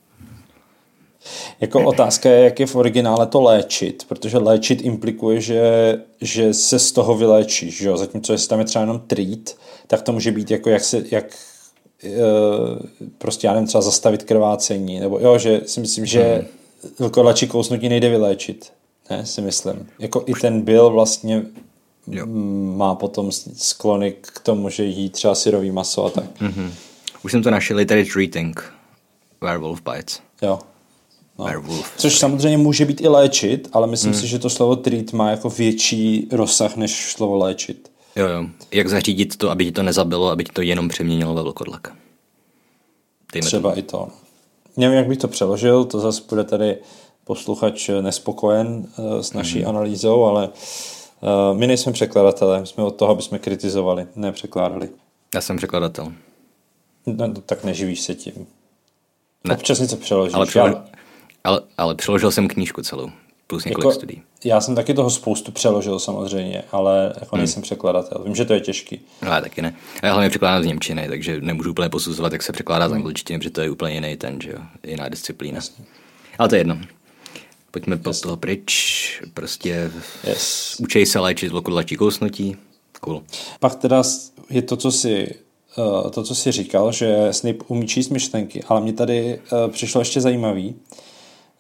D: Jako otázka je, jak je v originále to léčit, protože léčit implikuje, že, že se z toho vyléčíš, že jo? zatímco jestli tam je třeba jenom treat, tak to může být jako jak se, jak e, prostě já nevím, třeba zastavit krvácení, nebo jo, že si myslím, že vlkodlačí kousnutí nejde vyléčit, ne, si myslím. Jako i ten byl vlastně
C: Jo.
D: má potom sklony k tomu, že jí třeba syrový maso a tak.
C: Mm-hmm. Už jsem to našel, tady treating. Werewolf bites.
D: Jo.
C: No. Werewolf.
D: Což samozřejmě může být i léčit, ale myslím hmm. si, že to slovo treat má jako větší rozsah než slovo léčit.
C: Jo, jo. Jak zařídit to, aby ti to nezabilo, aby ti to jenom přeměnilo ve vlkodlaka. Dejme
D: Třeba
C: tomu.
D: i to. Nevím, jak bych to přeložil, to zase bude tady posluchač nespokojen uh, s naší hmm. analýzou, ale uh, my nejsme překladatelé, jsme od toho, aby jsme kritizovali, ne překládali.
C: Já jsem překladatel.
D: No, tak neživíš se tím.
C: Ne.
D: Občas něco přeložíš.
C: Ale,
D: já,
C: přeložil, ale, ale přeložil jsem knížku celou, plus několik
D: jako,
C: studií.
D: já jsem taky toho spoustu přeložil samozřejmě, ale jako nejsem překladatel. Vím, že to je těžký.
C: No, já taky ne. A já hlavně překládám z Němčiny, takže nemůžu úplně posuzovat, jak se překládá z angličtiny, protože to je úplně jiný ten, že jo, jiná disciplína. Ale to je jedno. Pojďme po toho pryč. Prostě
D: Yes.
C: učej se léčit vlkodlačí kousnutí. Cool.
D: Pak teda je to, co si, to, co si říkal, že Snape umí číst myšlenky, ale mě tady uh, přišlo ještě zajímavý,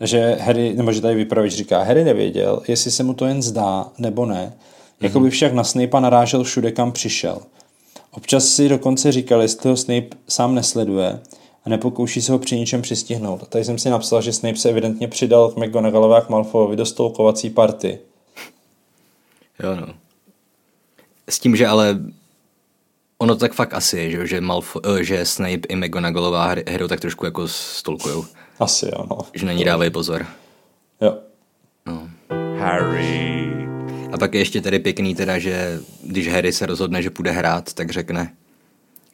D: že Harry, nebo že tady vypravěč říká, Harry nevěděl, jestli se mu to jen zdá, nebo ne. Jako by však na Snape'a narážel všude, kam přišel. Občas si dokonce říkal, jestli ho Snape sám nesleduje a nepokouší se ho při ničem přistihnout. A tady jsem si napsal, že Snape se evidentně přidal k McGonagallovi a k Malfoyovi do stolkovací party.
C: Jo, no. S tím, že ale ono tak fakt asi je, že, že, Malfo, eh, že Snape i McGonagallová hru tak trošku jako stolkujou.
D: Asi jo, no.
C: Že na ní dávají pozor.
D: Jo.
C: No.
B: Harry.
C: A pak je ještě tady pěkný teda, že když Harry se rozhodne, že půjde hrát, tak řekne,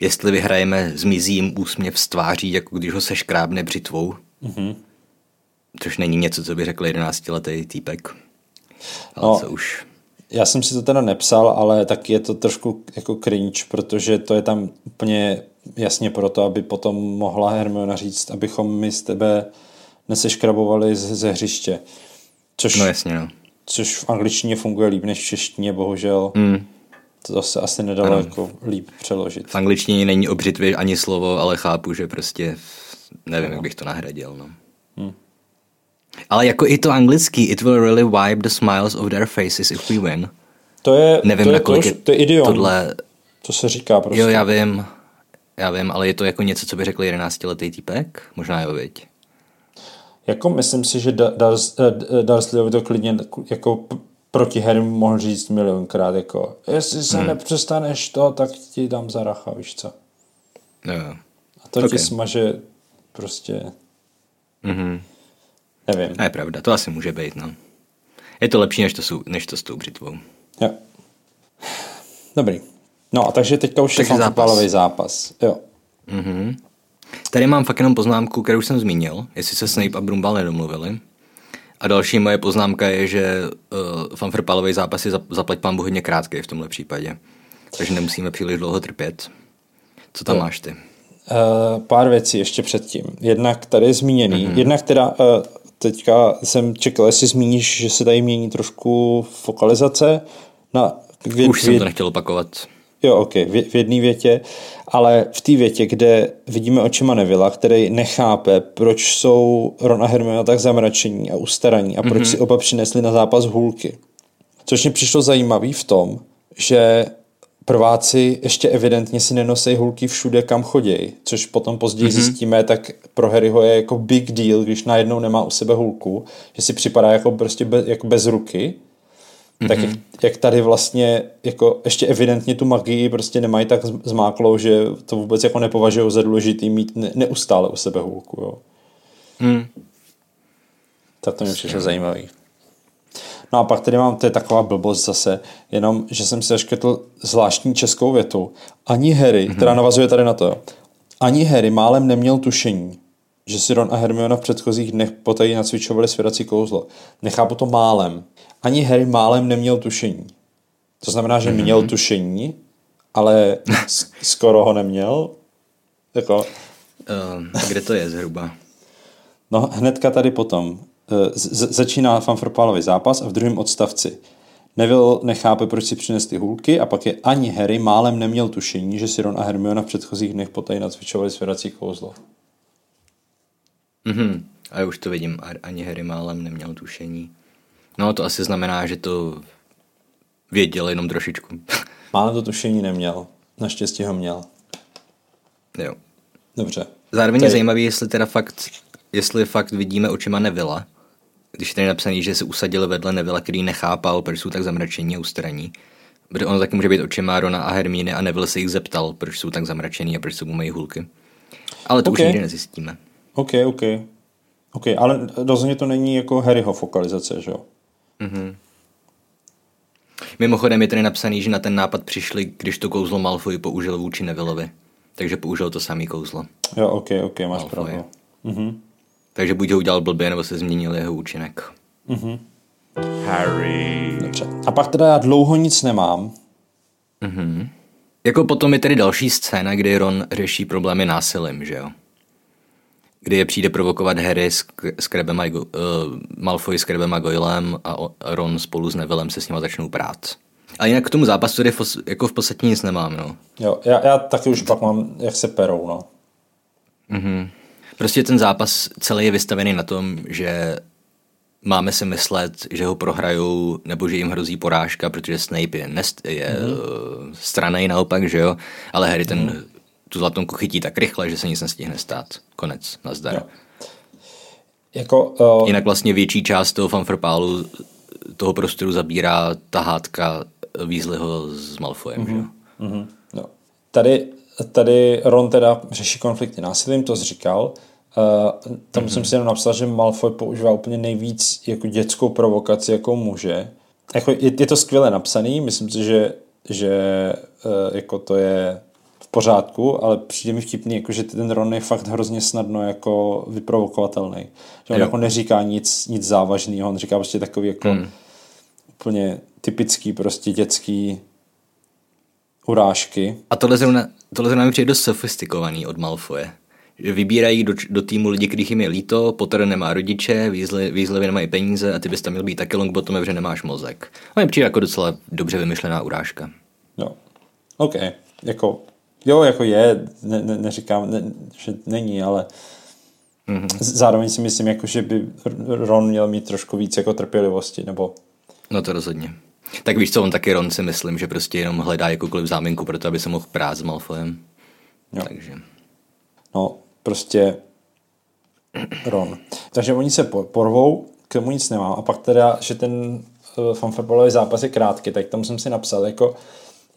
C: jestli vyhrajeme, zmizí jim úsměv z tváří, jako když ho seškrábne břitvou. Mm-hmm. Což není něco, co by řekl 11-letý týpek. Ale
D: No.
C: co už...
D: Já jsem si to teda nepsal, ale tak je to trošku jako cringe, protože to je tam úplně jasně proto, aby potom mohla Hermiona říct, abychom my z tebe neseškrabovali ze, hřiště. Což,
C: No jasně, no.
D: což v angličtině funguje líp než v češtině, bohužel. Mm. To se asi nedalo
C: Ano.
D: jako líp přeložit.
C: V angličtině není o břitvě ani slovo, ale chápu, že prostě nevím, jak bych to nahradil. No.
D: Hmm.
C: Ale jako i to anglický, it will really wipe the smiles of their faces if we win.
D: To je,
C: Nevím,
D: to je,
C: nakolik
D: to,
C: je
D: to je idiom.
C: tohle...
D: To se říká prostě.
C: Jo, já vím, já vím, ale je to jako něco, co by řekl 11-letý týpek? Možná jo, viď?
D: Jako myslím si, že Da- Dars, eh, eh, Dursleyovi to klidně jako proti Harry mohl říct milionkrát, jako jestli se hmm. nepřestaneš to, tak ti dám za racha, víš co.
C: Jo, jo.
D: A to
C: Ok.
D: ti smaže prostě,
C: Mhm.
D: Nevím.
C: A je pravda, to asi může být, no. Je to lepší, než to, jsou, než to s tou břitvou.
D: Jo. Dobrý. No a takže teďka už je
C: Takže zápas.
D: fotbalový zápas. Jo.
C: Mhm. Tady mám fakt jenom poznámku, kterou jsem zmínil, jestli se Snape a Brumbal nedomluvili. A další moje poznámka je, že uh, fanfrpalový zápas je za- zaplať pán hodně krátký v tomhle případě. Takže nemusíme příliš dlouho trpět. Co tam
D: Jo.
C: máš ty?
D: Uh, pár věcí ještě předtím. Jednak tady je zmíněný, mm-hmm. jednak teda uh, teďka jsem čekal, jestli zmíníš, že se tady mění trošku fokalizace na květ,
C: Už jsem to nechtěl opakovat.
D: Jo, ok, v, v jedné větě, ale v té větě, kde vidíme očima Nevilla, který nechápe, proč jsou Ron a Hermiona tak zamračení a ustaraní a proč mm-hmm. si oba přinesli na zápas hůlky. Což mě přišlo zajímavý v tom, že prváci ještě evidentně si nenosí hůlky všude, kam chodějí, což potom později mm-hmm. zjistíme, tak pro Harryho je jako big deal, když najednou nemá u sebe hůlku, že si připadá jako prostě bez, jako bez ruky, tak jak, jak tady vlastně jako ještě evidentně tu magii prostě nemají tak zmáklou, že to vůbec jako nepovažují za důležitý mít ne, neustále u sebe hůlku, jo.
C: Hmm.
D: Tak to mi přišlo zajímavý. No a pak tady mám, to je taková blbost zase, jenom, že jsem si zaškrtl zvláštní českou větu. Ani Harry, mm-hmm. která navazuje tady na to, jo. ani Harry málem neměl tušení, že si Ron a Hermiona v předchozích dnech potají nacvičovali svěrací kouzlo. Nechápu to málem. Ani Harry málem neměl tušení. To znamená, že mm-hmm. měl tušení, ale skoro ho neměl. Jako,
C: Uh, kde to je zhruba?
D: No hnedka tady potom. Eh, Z- začíná fanfrpálový zápas a v druhém odstavci. Neville nechápe, proč si přinesli hůlky a pak je ani Harry málem neměl tušení, že si Ron a Hermiona v předchozích dnech potají nacvičovali svěrací kouzlo.
C: Mhm. A já už to vidím, ani Harry málem neměl tušení. No to asi znamená, že to věděl jenom trošičku.
D: Málem to tušení neměl. Naštěstí ho měl.
C: jo.
D: Dobře.
C: Zároveň
D: To
C: je zajímavý, jestli teda fakt, jestli fakt vidíme očima Nevilla, když je tady napsaný, že se usadili vedle Nevilla, který nechápal, proč jsou tak zamračení a ustaraní. Protože ono taky může být očima Rona a Hermíny a Neville se jich zeptal, proč jsou tak zamračení a proč jsou mají hůlky. Ale to
D: Ok.
C: už nikdy nezjistíme.
D: OK, OK. OK, ale rozhodně to není jako Harryho fokalizace, že jo?
C: Mimochodem je tady napsaný, že na ten nápad přišli, když to kouzlo Malfoy použil vůči Nevillovi. Takže použil to samý kouzlo.
D: Jo, OK, OK, máš
C: Malfoy.
D: pravdu. Mhm.
C: Takže buď ho udělal blbě, nebo se změnil jeho účinek.
B: Harry.
D: Dobře. A pak teda já dlouho nic nemám.
C: Jako potom je tady další scéna, kdy Ron řeší problémy násilím, že jo? Kdy je přijde provokovat Harry s, s Krebem a uh, Malfoy s Krebem a Goylem a Ron spolu s Nevillem se s nima začnou prát. A jinak k tomu zápasu tady fos, jako v podstatě nic nemám, no.
D: Jo, já, já taky už pak mám, jak se perou, no.
C: Prostě ten zápas celý je vystavený na tom, že máme si myslet, že ho prohrajou, nebo že jim hrozí porážka, protože Snape je, nest, je mm-hmm. stranej naopak, že jo, ale Harry ten tu zlatonku chytí tak rychle, že se nic nestihne stát. Konec, nazdar.
D: Jo. Jako, uh,
C: Jinak vlastně větší část toho fanfrpálu toho prostoru zabírá ta hádka Weasleyho s Malfoyem. Mm-hmm.
D: Mm-hmm. No. Tady, tady Ron teda řeší konflikty násilím, to říkal. Uh, tam mm-hmm. jsem si jenom napsal, že Malfoy používá úplně nejvíc jako dětskou provokaci, jako může. Jako, je, je to skvěle napsaný, myslím si, že, že uh, jako to je v pořádku, ale přijde mi vtipný, jako, že ten Ron je fakt hrozně snadno jako vyprovokovatelný. Že on jo. jako neříká nic, nic závažného, on říká prostě takový jako mm. úplně typický prostě dětský urážky.
C: A tohle zrovna, tohle zrovna mi přijde dost sofistikovaný od Malfoje. Vybírají do, do týmu lidi, kterých jim je líto, Potter nemá rodiče, Weasley nemají peníze a ty bys tam měl být taky longbottom, že nemáš mozek. A mi přijde jako docela dobře vymyšlená urážka.
D: Jo. OK. Jako, jo, jako je, ne, ne, neříkám, ne, že není, ale mm-hmm. zároveň si myslím, jako, že by Ron měl mít trošku víc jako trpělivosti, nebo...
C: No to rozhodně. Tak víš co, on taky Ron si myslím, že prostě jenom hledá jakoukoliv záminku pro to, aby se mohl prát s Malfoyem. Jo. Takže.
D: No, prostě Ron. Takže oni se porvou, k tomu nic nemám. A pak teda, že ten uh, fanfotbalový zápas je krátký, tak tam jsem si napsal, jako,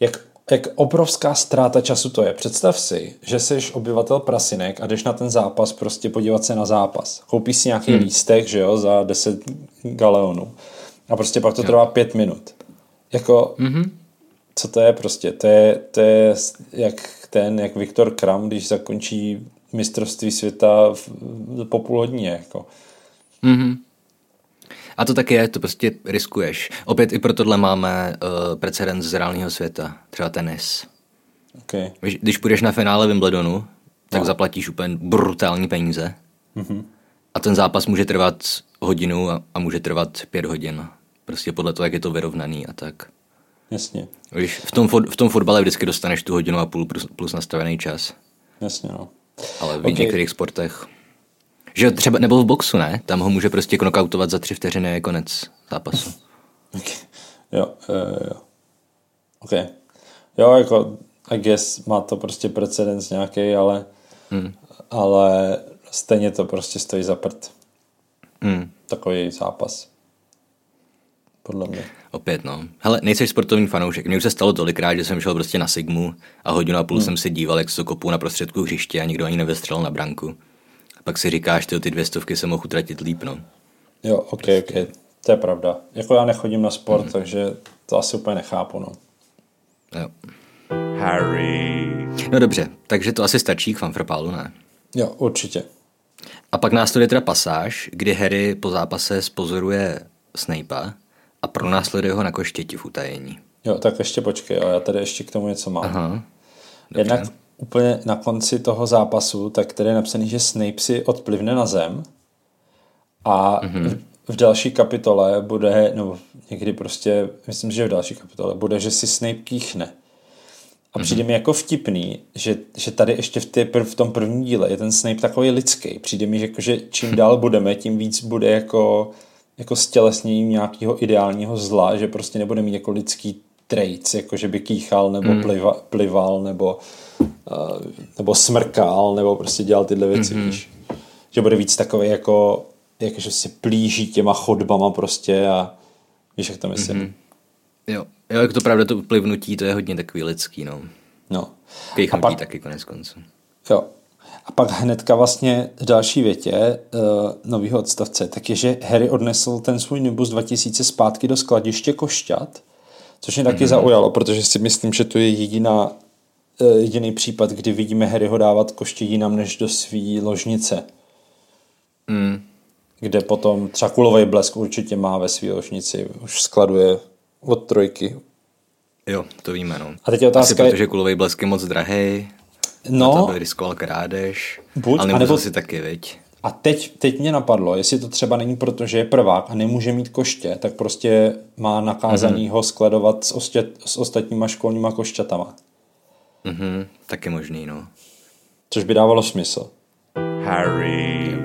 D: jak, jak obrovská ztráta času to je. Představ si, že jsi obyvatel Prasinek a jdeš na ten zápas prostě podívat se na zápas. Koupíš si nějaký hmm. lístek, že jo, za 10 galeonů. A prostě pak to jo. trvá pět minut. Jako, mm-hmm. co to je prostě? To je, to je jak ten, jak Viktor Kram, když zakončí mistrovství světa v, po půl hodině. Jako.
C: Mm-hmm. A to tak je, to prostě riskuješ. Opět i pro tohle máme uh, precedens z reálného světa, třeba tenis.
D: Okay.
C: Když půjdeš na finále Wimbledonu, tak no. zaplatíš úplně brutální peníze. Mm-hmm. A ten zápas může trvat hodinu a, a může trvat pět hodin. Prostě podle toho, jak je to vyrovnaný a tak.
D: Jasně.
C: Víš, v tom, v tom fotbale vždycky dostaneš tu hodinu a půl plus, plus nastavený čas.
D: Jasně, no.
C: Ale v okay. některých sportech. Že třeba, nebo v boxu, ne? Tam ho může prostě knockoutovat za tři vteřiny je konec zápasu.
D: okay. Jo, jo, jo. OK. Jo, jako, I guess má to prostě precedens nějaký, ale, hmm. ale stejně to prostě stojí za prd. Hmm. Takový zápas. Podle mě.
C: Opět, no. Hele, nejseš sportovní fanoušek. Mně už se stalo tolikrát, že jsem šel prostě na Sigmu a hodinu a půl hmm. jsem si díval, jak se kopou na prostředku hřiště a nikdo ani nevystřelil na branku. A pak si říkáš, ty, ty dvě stovky se mohu utratit líp, no.
D: Jo, ok, prostě. ok. To je pravda. Jako já nechodím na sport, hmm. takže to asi úplně nechápu, no.
C: Jo.
B: Harry.
C: No dobře, takže to asi stačí k fanfrpálu, ne?
D: Jo, určitě.
C: A pak následuje teda pasáž, kdy Harry po zápase spozoruje Snape'a a pronásleduje ho na koštěti v utajení.
D: Jo, tak ještě počkej, jo, já tady ještě k tomu něco mám.
C: Aha,
D: Jednak úplně na konci toho zápasu, tak tady je napsaný, že Snape si odplivne na zem a mm-hmm. v další kapitole bude, no někdy prostě, myslím, že v další kapitole bude, že si Snape kýchne. A přijde mm-hmm. mi jako vtipný, že, že tady ještě v, té, v tom prvním díle je ten Snape takový lidský. Přijde mi, že, jako, že čím dál budeme, tím víc bude jako jako stělesněním nějakého ideálního zla, že prostě nebude mít jako lidský traits, jako že by kýchal nebo mm. pliva, plival nebo, uh, nebo smrkal nebo prostě dělal tyhle věci, mm-hmm. víš. Že bude víc takový jako, jako že se plíží těma chodbama prostě a víš, jak to myslím. Mm-hmm.
C: Jo, jo, jak to pravda, to plivnutí, to je hodně takový lidský, no.
D: No.
C: Kejchnutí pak, taky konec konců.
D: Jo, a pak hnedka vlastně v další větě uh, nového odstavce, tak je, že Harry odnesl ten svůj Nimbus 2000 zpátky do skladiště Košťat, což mě taky mm-hmm. zaujalo, protože si myslím, že to je jediná, uh, jediný případ, kdy vidíme Harryho dávat koště jinam než do své ložnice.
C: Mm.
D: Kde potom třeba kulový blesk určitě má ve své ložnici, už skladuje od trojky.
C: Jo, to víme, no.
D: A teď je otázka...
C: Asi protože kulový blesk je moc drahý. No. A to by riskoval krádež. Buď, ale nebo si taky, viď?
D: A teď, teď mě napadlo, jestli to třeba není proto, že je prvák a nemůže mít koště, tak prostě má nakázaný mm-hmm. ho skladovat s, ostě, s ostatníma školníma košťatama.
C: Mhm, taky možný, no.
D: Což by dávalo smysl.
B: Harry.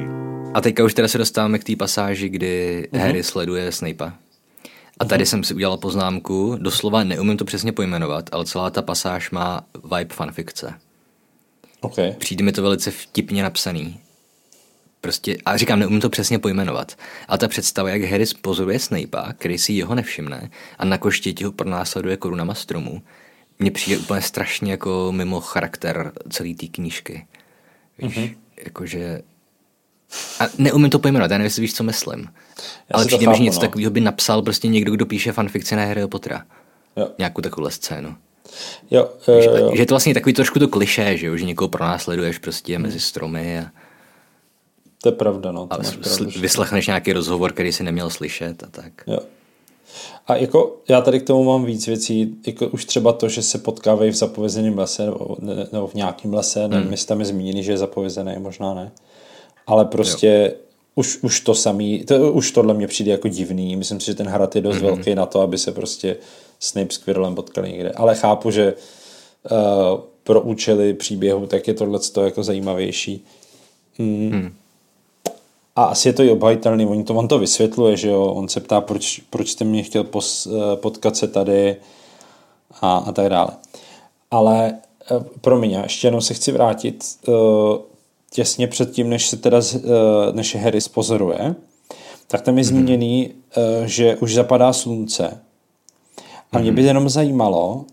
C: A teďka už teda se dostáváme k té pasáži, kdy mm-hmm. Harry sleduje Snape'a. A tady mm-hmm. jsem si udělal poznámku, doslova neumím to přesně pojmenovat, ale celá ta pasáž má vibe fanfikce.
D: Okay.
C: Přijde mi to velice vtipně napsaný. Prostě, a říkám, neumím to přesně pojmenovat. A ta představa, jak Harry pozoruje Snape'a, který si jeho nevšimne a na koštěti ho pronásleduje korunama stromu, mně přijde úplně strašně jako mimo charakter celé té knížky. Víš, mm-hmm. jakože... A neumím to pojmenovat, já nevím, jestli víš, co myslím. Já Ale přijde mi, že něco no. takového by napsal prostě někdo, kdo píše fanfikci na Harryho Pottera. Jo. Nějakou takovou scénu.
D: Jo,
C: uh, že, že je to vlastně takový trošku to kliše, že, jo? že někoho pronásleduješ prostě hmm. mezi stromy a,
D: to je pravda, no.
C: a pravdu, vyslechneš nějaký rozhovor, který si neměl slyšet a tak.
D: Jo. A jako já tady k tomu mám víc věcí, jako už třeba to, že se potkávají v zapovězeném lese nebo, ne, nebo v nějakém lese, hmm. nevím, jestli tam je zmíněný, že je zapovězený, možná ne. Ale prostě jo. už, už to samý, to, už tohle mě přijde jako divný. Myslím si, že ten hrad je dost hmm. velký na to, aby se prostě Snape s Quirrellem potkali někde. Ale chápu, že uh, pro účely příběhu tak je tohle jako zajímavější. Hmm. Hmm. A asi je to i obhajitelný, on to, on to vysvětluje, že jo, on se ptá, proč, proč jste mě chtěl pos, eh, potkat se tady a, a tak dále. Ale eh, promiň, já ještě jenom se chci vrátit uh, těsně předtím, než se teda, než Harry spozoruje, tak tam je mm-hmm. zmíněný, že už zapadá slunce. A mě by mhm. jenom zajímalo,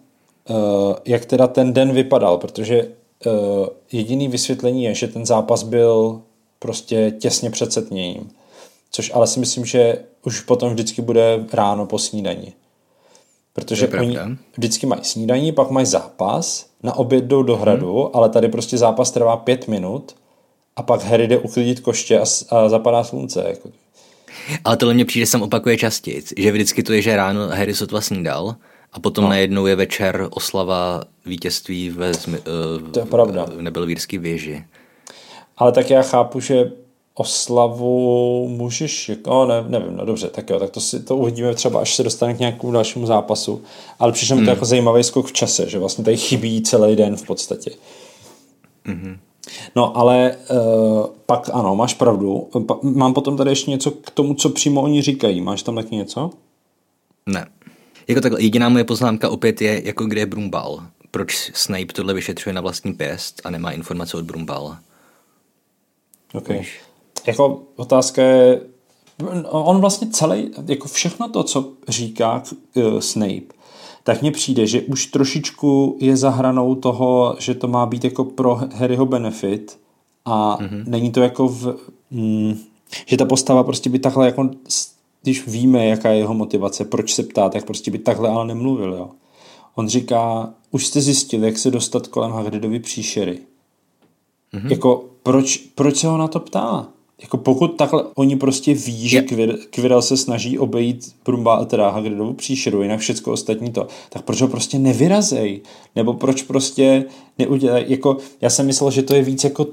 D: uh, jak teda ten den vypadal, protože uh, jediný vysvětlení je, že ten zápas byl prostě těsně před setněním. Což ale si myslím, že už potom vždycky bude ráno po snídani. Protože oni vždycky mají snídaní, pak mají zápas, na oběd jdou do hradu, hmm. ale tady prostě zápas trvá pět minut a pak Harry jde uklidit koště a, a zapadá slunce. Jako.
C: Ale tohle mě přijde sem opakuje častěji, že vždycky to je, že ráno Harry sotva snídal a potom no. najednou je večer oslava vítězství ve, uh,
D: to je pravda.
C: v Nebelvírský věži.
D: Ale tak já chápu, že oslavu můžeš, jako, ne, nevím, no dobře, tak jo, tak to, si, to uvidíme třeba, až se dostane k nějakému dalšímu zápasu, ale přišlo mi to hmm. jako zajímavý skok v čase, že vlastně tady chybí celý den v podstatě. Mm-hmm. No, ale uh, pak ano, máš pravdu. Pa, mám potom tady ještě něco k tomu, co přímo oni říkají. Máš tam taky něco?
C: Ne. Jako takhle, jediná moje poznámka opět je, jako kde je Brumbal. Proč Snape tohle vyšetřuje na vlastní pěst a nemá informace od Brumbala?
D: Okay. Jako otázka je, on vlastně celý, jako všechno to, co říká uh, Snape, tak mně přijde, že už trošičku je za hranou toho, že to má být jako pro Harryho benefit a mm-hmm. není to jako v... Mm, že ta postava prostě by takhle jako když víme, jaká je jeho motivace, proč se ptá, tak prostě by takhle ale nemluvil, jo. On říká, už jste zjistili, jak se dostat kolem Hagridovy příšery. Mm-hmm. Jako, proč, proč se ho na to ptá? Jako pokud takhle oni prostě ví, že Kvir, Quirrell se snaží obejít Brumba, teda Hagridovu příšeru, jinak všechno ostatní to, tak proč ho prostě nevyrazej? Nebo proč prostě neudělají, jako já jsem myslel, že to je víc jako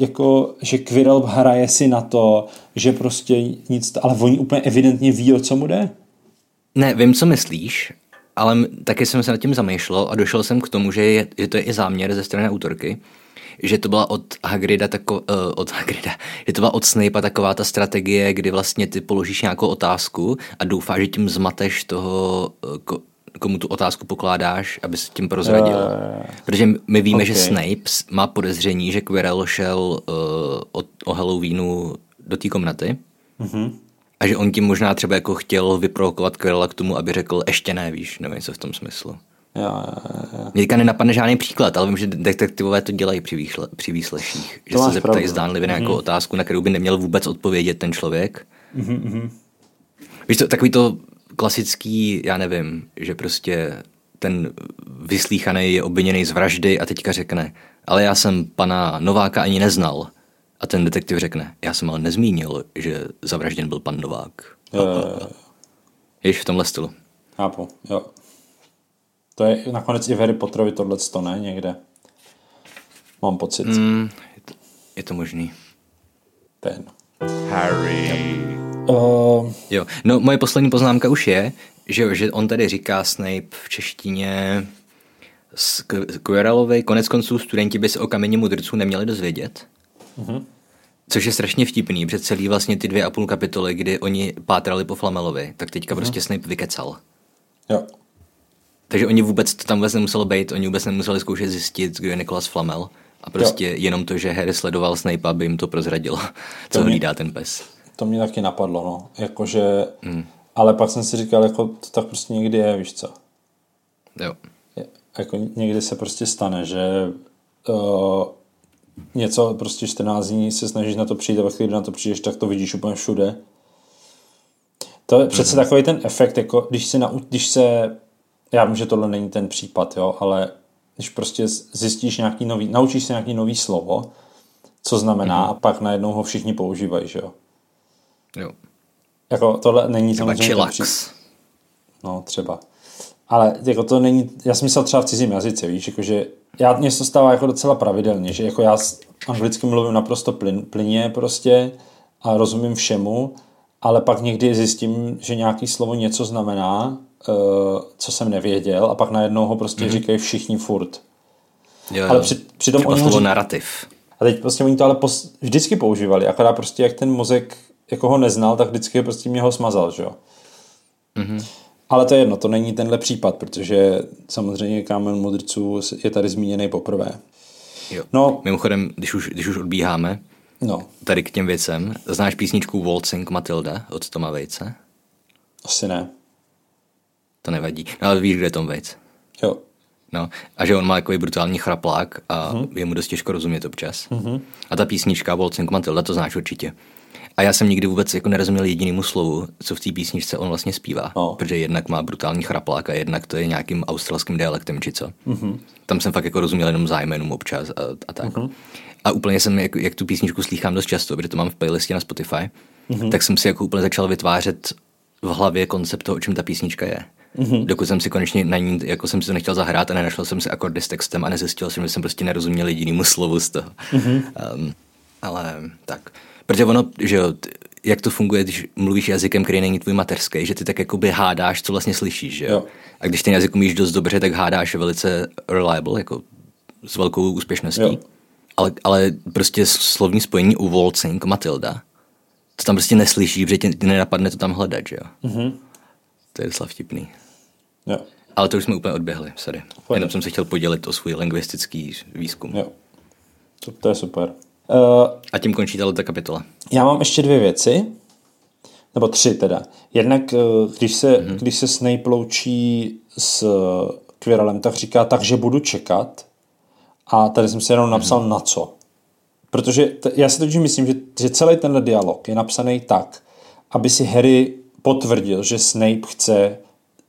D: jako, že Quirrell hraje si na to, že prostě nic, ale oni úplně evidentně ví, o co mu jde.
C: Ne, vím, co myslíš, ale taky jsem se nad tím zamýšlel a došel jsem k tomu, že, je, že to je i záměr ze strany autorky, že to byla od Hagrida tako, uh, od Hagrida, že to byla od Snape taková ta strategie, kdy vlastně ty položíš nějakou otázku a doufáš, že tím zmateš toho, uh, ko, komu tu otázku pokládáš, aby se tím prozradil. Uh, Protože my víme, okay. že Snape má podezření, že Quirrell šel uh, o, o Halloweenu do té komnaty uh-huh. a že on tím možná třeba jako chtěl vyprovokovat Quirrella k tomu, aby řekl ještě ne, víš, nevím, co v tom smyslu.
D: Jo, jo, jo.
C: Mě teďka nenapadne žádný příklad, ale vím, že detektivové to dělají při, výšle, při výsleších. Že se zeptají pravdu. zdánlivě na nějakou mm. otázku, na kterou by neměl vůbec odpovědět ten člověk. Mm-hmm. Víš to, takový to klasický, já nevím, že prostě ten vyslíchaný je obviněný z vraždy a teďka řekne, ale já jsem pana Nováka ani neznal. A ten detektiv řekne, já jsem ale nezmínil, že zavražděn byl pan Novák. Jo, jo, jo. Jež v tomhle stylu.
D: Chápu, jo. To je nakonec i v Harry Potterovi tohle to ne někde. Mám pocit.
C: Mm, je, to, je to možný.
D: Ten.
B: Harry.
C: Uh... Jo, no moje poslední poznámka už je, že, že on tady říká Snape v češtině s Quirrellovi, konec konců studenti by se o kameni mudrců neměli dozvědět. Uh-huh. Což je strašně vtipný, před celý vlastně ty dvě a půl kapitoly, kdy oni pátrali po Flamelovi, tak teďka uh-huh. prostě Snape vykecal.
D: Jo.
C: Takže oni vůbec, to tam vůbec nemuselo být, oni vůbec nemuseli zkoušet zjistit, kdo je Nikolas Flamel. A prostě jo. jenom to, že Harry sledoval Snape, by jim to prozradilo, co
D: To mě-
C: hlídá ten pes.
D: To mě taky napadlo, no. Jakože, hmm. ale pak jsem si říkal, jako to tak prostě někdy je, víš co.
C: Jo.
D: Je- Jako někdy se prostě stane, že uh, něco prostě 14 dní se snažíš na to přijít a ve chvíli, kdy na to přijdeš, tak to vidíš úplně všude. To je přece
C: Mhm.
D: takový ten efekt, jako když se, nau, když se, já vím, že tohle není ten případ, jo, ale když prostě zjistíš nějaký nový, naučíš se nějaký nový slovo, co znamená,
C: Mhm.
D: a pak najednou ho všichni používají, že jo.
C: jo.
D: Jako tohle není
C: Třeba
D: samozřejmě
C: chillax.
D: No, třeba. Ale jako to není, já jsem myslel třeba v cizím jazyce, víš, jakože já, mně se to stává jako docela pravidelně, že jako já anglicky mluvím naprosto plyn, plyně prostě a rozumím všemu, ale pak někdy zjistím, že nějaký slovo něco znamená, co jsem nevěděl a pak najednou ho prostě mm-hmm. říkají všichni furt.
C: Jo,
D: Ale
C: jo.
D: při, přitom
C: Třeba
D: oni ho
C: slovo
D: řík-
C: narrativ.
D: a teď prostě oni to ale pos, vždycky používali, akorát prostě jak ten mozek jako ho neznal, tak vždycky prostě mě ho smazal, že jo. Mm-hmm. Ale to je jedno, to není tenhle případ, protože samozřejmě kámen mudrců je tady zmíněný poprvé.
C: Jo.
D: No,
C: Mimochodem, když už, když už odbíháme
D: no,
C: tady k těm věcem, znáš písničku Waltzing Matilda od Toma Vejce?
D: asi ne.
C: To nevadí. No ale víš, kde je Tom Waits.
D: Jo,
C: No, a že on má takový brutální chraplák a uh-huh. je mu dost těžko rozumět občas. Uh-huh. A ta písnička Waltzing Matilda, to znáš určitě. A já jsem nikdy vůbec jako nerozuměl jedinému slovu, co v té písničce on vlastně zpívá.
D: No.
C: Protože jednak má brutální chraplák a jednak to je nějakým australským dialektem, či co. Uh-huh. Tam jsem fakt jako rozuměl jenom zájmenům občas a, a tak. Uh-huh. A úplně jsem, jak, jak tu písničku slýchám dost často, protože to mám v playlistě na Spotify, uh-huh. tak jsem si jako úplně začal vytvářet v hlavě koncept toho, o čem ta písnička je. Mm-hmm. Dokud jsem si konečně na ní, jako jsem si to nechtěl zahrát a nenašel jsem si akordy s textem a nezjistil jsem, že jsem prostě nerozuměl jedinému slovu z toho. Mm-hmm. Um, ale tak. Protože ono, že jo, jak to funguje, když mluvíš jazykem, který není tvůj mateřský, že ty tak jakoby hádáš, co vlastně slyšíš, že jo?
D: Jo.
C: A když ten jazyk umíš dost dobře, tak hádáš velice reliable, jako s velkou úspěšností.
D: Jo.
C: Ale, ale prostě slovní spojení u Waltzing Matilda, to tam prostě neslyšíš, protože ti nenapadne to tam hledat, že jo? Mm-hmm. To je docela vtipný.
D: jo,
C: Ale to už jsme úplně odběhli, sorry.
D: Pojď.
C: Jenom jsem se chtěl podělit o svůj lingvistický výzkum.
D: jo. To, to je super. Uh,
C: A tím končí tato kapitola.
D: Já mám ještě dvě věci, nebo tři teda. Jednak, eh, když se, mm-hmm. když se Snape loučí s Quirrellem, tak říká, takže budu čekat. A tady jsem si jenom napsal mm-hmm. na co. Protože t- já si totiž myslím, že, že celý tenhle dialog je napsaný tak, aby si Harry potvrdil, že Snape chce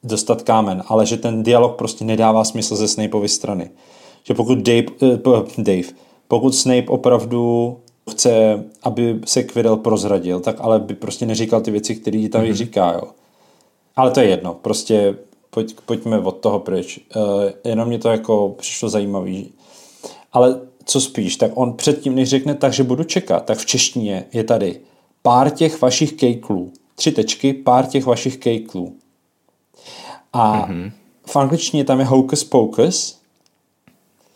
D: dostat kámen, ale že ten dialog prostě nedává smysl ze Snapeovy strany. Že pokud Dave, eh, Dave pokud Snape opravdu chce, aby se Quirrell prozradil, tak ale by prostě neříkal ty věci, které tam mm-hmm. říká, jo. Ale to je jedno, prostě pojď, pojďme od toho pryč. Uh, jenom mě to jako přišlo zajímavý. Ale co spíš, tak on předtím, než řekne tak, že budu čekat, tak v češtině je tady pár těch vašich kejklů. Tři tečky, pár těch vašich kejklů. A mm-hmm. v angličtině tam je hocus pocus.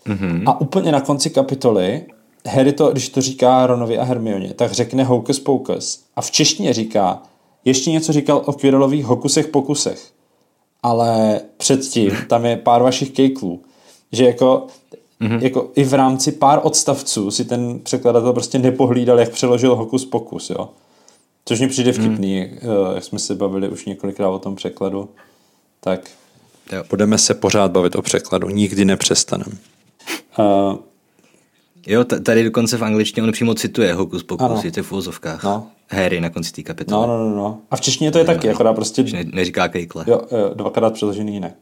D: Mm-hmm. A úplně na konci kapitoly Harry to, když to říká Ronovi a Hermioně, tak řekne hocus pocus. A v češtině říká, ještě něco říkal o Quirrellových hokusech pokusech. Ale předtím tam je pár vašich kejklů. Že jako, mm-hmm. jako i v rámci pár odstavců si ten překladatel prostě nepohlídal, jak přeložil hokus pokus, jo. Což mi přijde vtipný, mm. jak jsme se bavili už několikrát o tom překladu. Tak
C: Jo.
D: budeme se pořád bavit o překladu, nikdy nepřestaneme. Uh,
C: Jo, tady dokonce v angličtině on přímo cituje Hokus. Pokus, je to v úvozovkách.
D: No.
C: Harry na konci té kapitoly.
D: no, no, no, no. A v češtině to je taky, akorát prostě
C: ne, neříká kejkle.
D: jo, jo, dvakrát přeložený jinak.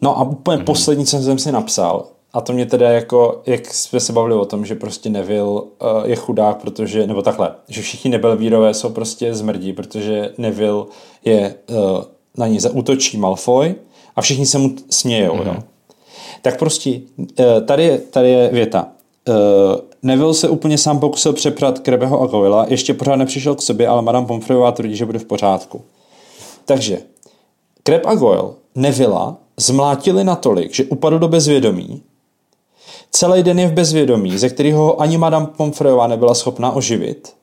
D: No a úplně mm-hmm. poslední, co jsem si napsal, a to mě teda jako, jak jsme se bavili o tom, že prostě Neville uh, je chudák, protože, nebo takhle, že všichni Nebelvírové jsou prostě zmrdí, protože Neville je, uh, na ní zaútočí Malfoy a všichni se mu smějou, mm-hmm. jo. Tak prostě, uh, tady, je, tady je věta. Uh, Neville se úplně sám pokusil přeprat Krebeho a Goyla, ještě pořád nepřišel k sobě, ale Madame Pomfreyová tvrdí, že bude v pořádku. Takže Kreb a Goyle Nevilla zmlátili natolik, že upadl do bezvědomí. Celý den je v bezvědomí, ze kterého ani Madame Pomfreyová nebyla schopná oživit.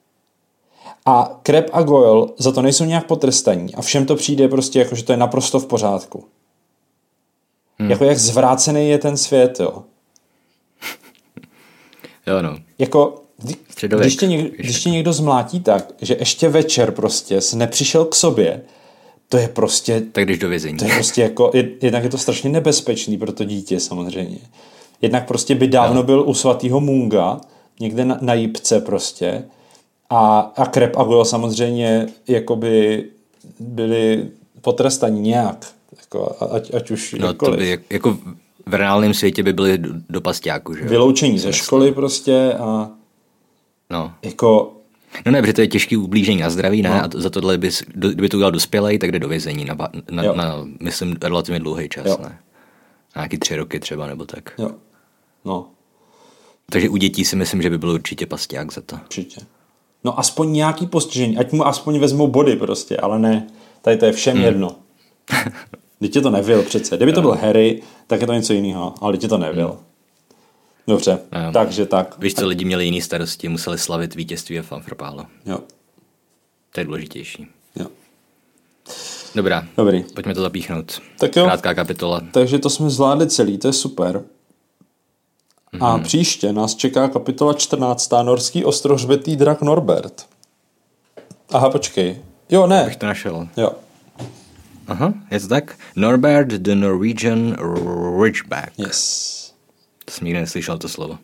D: A Kreb a Goyle za to nejsou nějak potrestaní a všem to přijde prostě jako, že to je naprosto v pořádku. Hmm. Jako jak zvrácený je ten svět, jo.
C: Jo, no.
D: jako,
C: Středověk,
D: když tě, někdo, když tě někdo zmlátí tak, že ještě večer prostě se nepřišel k sobě, to je prostě,
C: Tak jdeš do vězení.
D: to je prostě jako, jed- jednak je to strašně nebezpečný pro to dítě samozřejmě. Jednak prostě by dávno byl u svatého Munga, někde na, na Jipce prostě, a, a Krep a Goyle samozřejmě jakoby byli potrestaní nějak, jako, a- ať, ať už
C: No to by, jak- jako v reálném světě by byli do, do pasťáku, že jo?
D: Vyloučení ze školy prostě a
C: No.
D: jako
C: No ne, protože to je těžký ublížení na zdraví, ne? No. A to, za tohle bys, do, kdyby to udělal dospělej, tak jde do vězení na, na,
D: Jo.
C: na, myslím, relativně dlouhý čas,
D: Jo.
C: ne? Na nějaký tři roky třeba, nebo tak.
D: jo, no,
C: Takže u dětí si myslím, že by byl určitě pasťák za to.
D: určitě. No aspoň nějaký postižení, ať mu aspoň vezmou body prostě, ale ne, tady to je všem
C: Hmm.
D: jedno. Teď to nevěl přece. Kdyby to byl Harry, tak je to něco jiného, ale teď to nevěl. Dobře,
C: Jo.
D: takže tak.
C: Víš co, lidi měli jiný starosti, museli slavit vítězství ve fanfropálu.
D: Jo,
C: To je důležitější.
D: jo.
C: Dobrá,
D: Dobrý.
C: pojďme to zapíchnout.
D: Tak jo.
C: Krátká kapitola.
D: Takže to jsme zvládli celý, to je super. A
C: Mhm.
D: příště nás čeká kapitola 14. Norský ostrohřbetý drak Norbert. Aha, počkej. Jo, ne.
C: Bych to našel.
D: Jo.
C: Aha, je to tak? Norbert the Norwegian Ridgeback.
D: Yes.
C: To jsem nikdy neslyšel to slovo.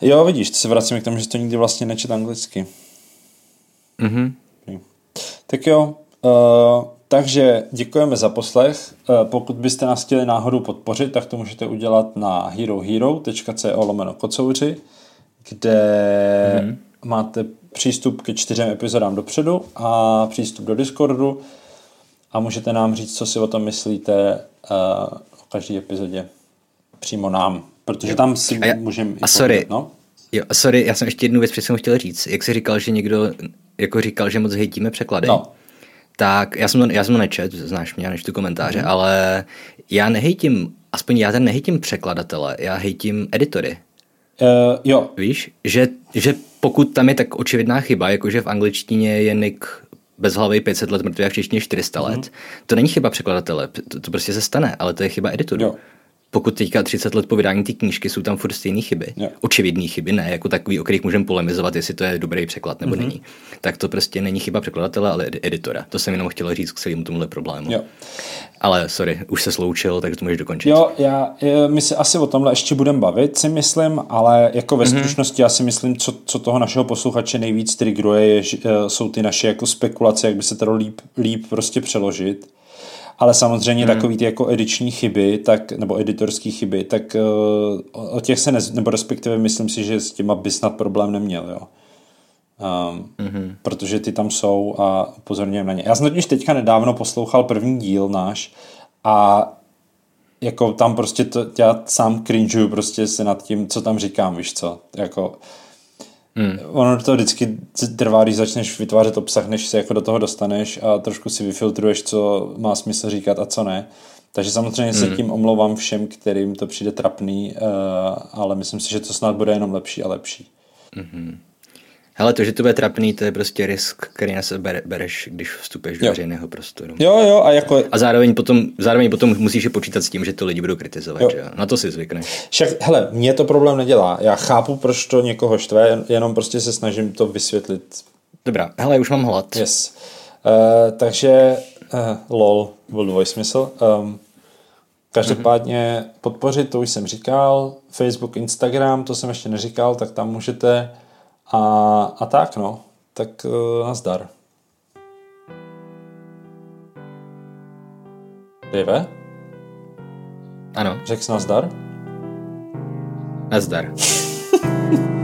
D: Jo, vidíš, to se vracíme k tomu, že to nikdy vlastně nečet anglicky.
C: Mhm.
D: Tak jo, uh, takže děkujeme za poslech. Uh, pokud byste nás chtěli náhodou podpořit, tak to můžete udělat na herohero.co lomeno kocouři, kde mm. máte přístup ke čtyřem epizodám dopředu a přístup do Discordu a můžete nám říct, co si o tom myslíte uh, o každé epizodě přímo nám, protože tam si
C: A já-
D: můžeme...
C: a sorry.
D: No?
C: Jo, sorry, já jsem ještě jednu věc jsem chtěl říct. Jak jsi říkal, že někdo jako říkal, že moc hejtíme překlady,
D: No.
C: Tak já jsem, to, já jsem to nečet, znáš mě, já nečtu komentáře, mm. ale já nehejtím, aspoň já ten nehejtím překladatele, já hejtím editory.
D: Uh, jo,
C: Víš, že, že pokud tam je tak očividná chyba, jakože v angličtině je Nick bez hlavy 500 let mrtvý a v češtině 400 let,
D: Mhm.
C: to není chyba překladatele, to, to prostě se stane, ale to je chyba editoru.
D: Jo.
C: Pokud teďka 30 let po vydání té knížky jsou tam furt stejné chyby,
D: Jo.
C: očividné chyby, ne jako takový, o kterých můžeme polemizovat, jestli to je dobrý překlad nebo
D: Mhm.
C: mm-hmm. není, tak to prostě není chyba překladatele, ale edi- editora. To jsem jenom chtěl říct k celému tomuhle problému.
D: jo.
C: Ale sorry, už se sloučil, takže to můžeš dokončit.
D: Jo, já, my se asi o tomhle ještě budeme bavit, si myslím, ale jako ve stručnosti já si myslím, co, co toho našeho posluchače nejvíc triggeruje, je, že, eh, jsou ty naše jako spekulace, jak by se to líp, líp prostě přeložit. Ale samozřejmě hmm. takový ty jako ediční chyby, tak, nebo editorské chyby, tak uh, o těch se, nez, nebo respektive myslím si, že s těma by snad problém neměl, jo. Um, mm-hmm. Protože ty tam jsou a upozorňujeme na ně. Já jsem totiž teďka nedávno poslouchal první díl náš a jako tam prostě to, já sám cringeuju prostě se nad tím, co tam říkám, víš co, jako Hmm. Ono to vždycky trvá, když začneš vytvářet obsah, než se jako do toho dostaneš a trošku si vyfiltruješ, co má smysl říkat a co ne. Takže samozřejmě se tím omlouvám všem, kterým to přijde trapný, uh, ale myslím si, že to snad bude jenom lepší a lepší.
C: Hele, to, že to bude trapný, to je prostě risk, který na sebe bere, bereš, když vstupuješ do veřejného prostoru.
D: Jo, jo, a jako
C: A zároveň potom, zároveň potom musíš je počítat s tím, že to lidi budou kritizovat,
D: Jo.
C: že? Na to si zvykneš.
D: Však, hele, mě to problém nedělá. Já chápu, proč to někoho štve, jen- jenom prostě se snažím to vysvětlit.
C: Dobrá, hele, už mám hlad.
D: Yes. Uh, takže, uh, lol, byl dvojsmysl. Um, každopádně podpořit, to už jsem říkal, Facebook, Instagram, to jsem ještě neříkal, tak tam můžete a, a tak no, tak uh, nazdar. Dave,
C: Ano,
D: řekl jsi nazdar?
C: nazdar.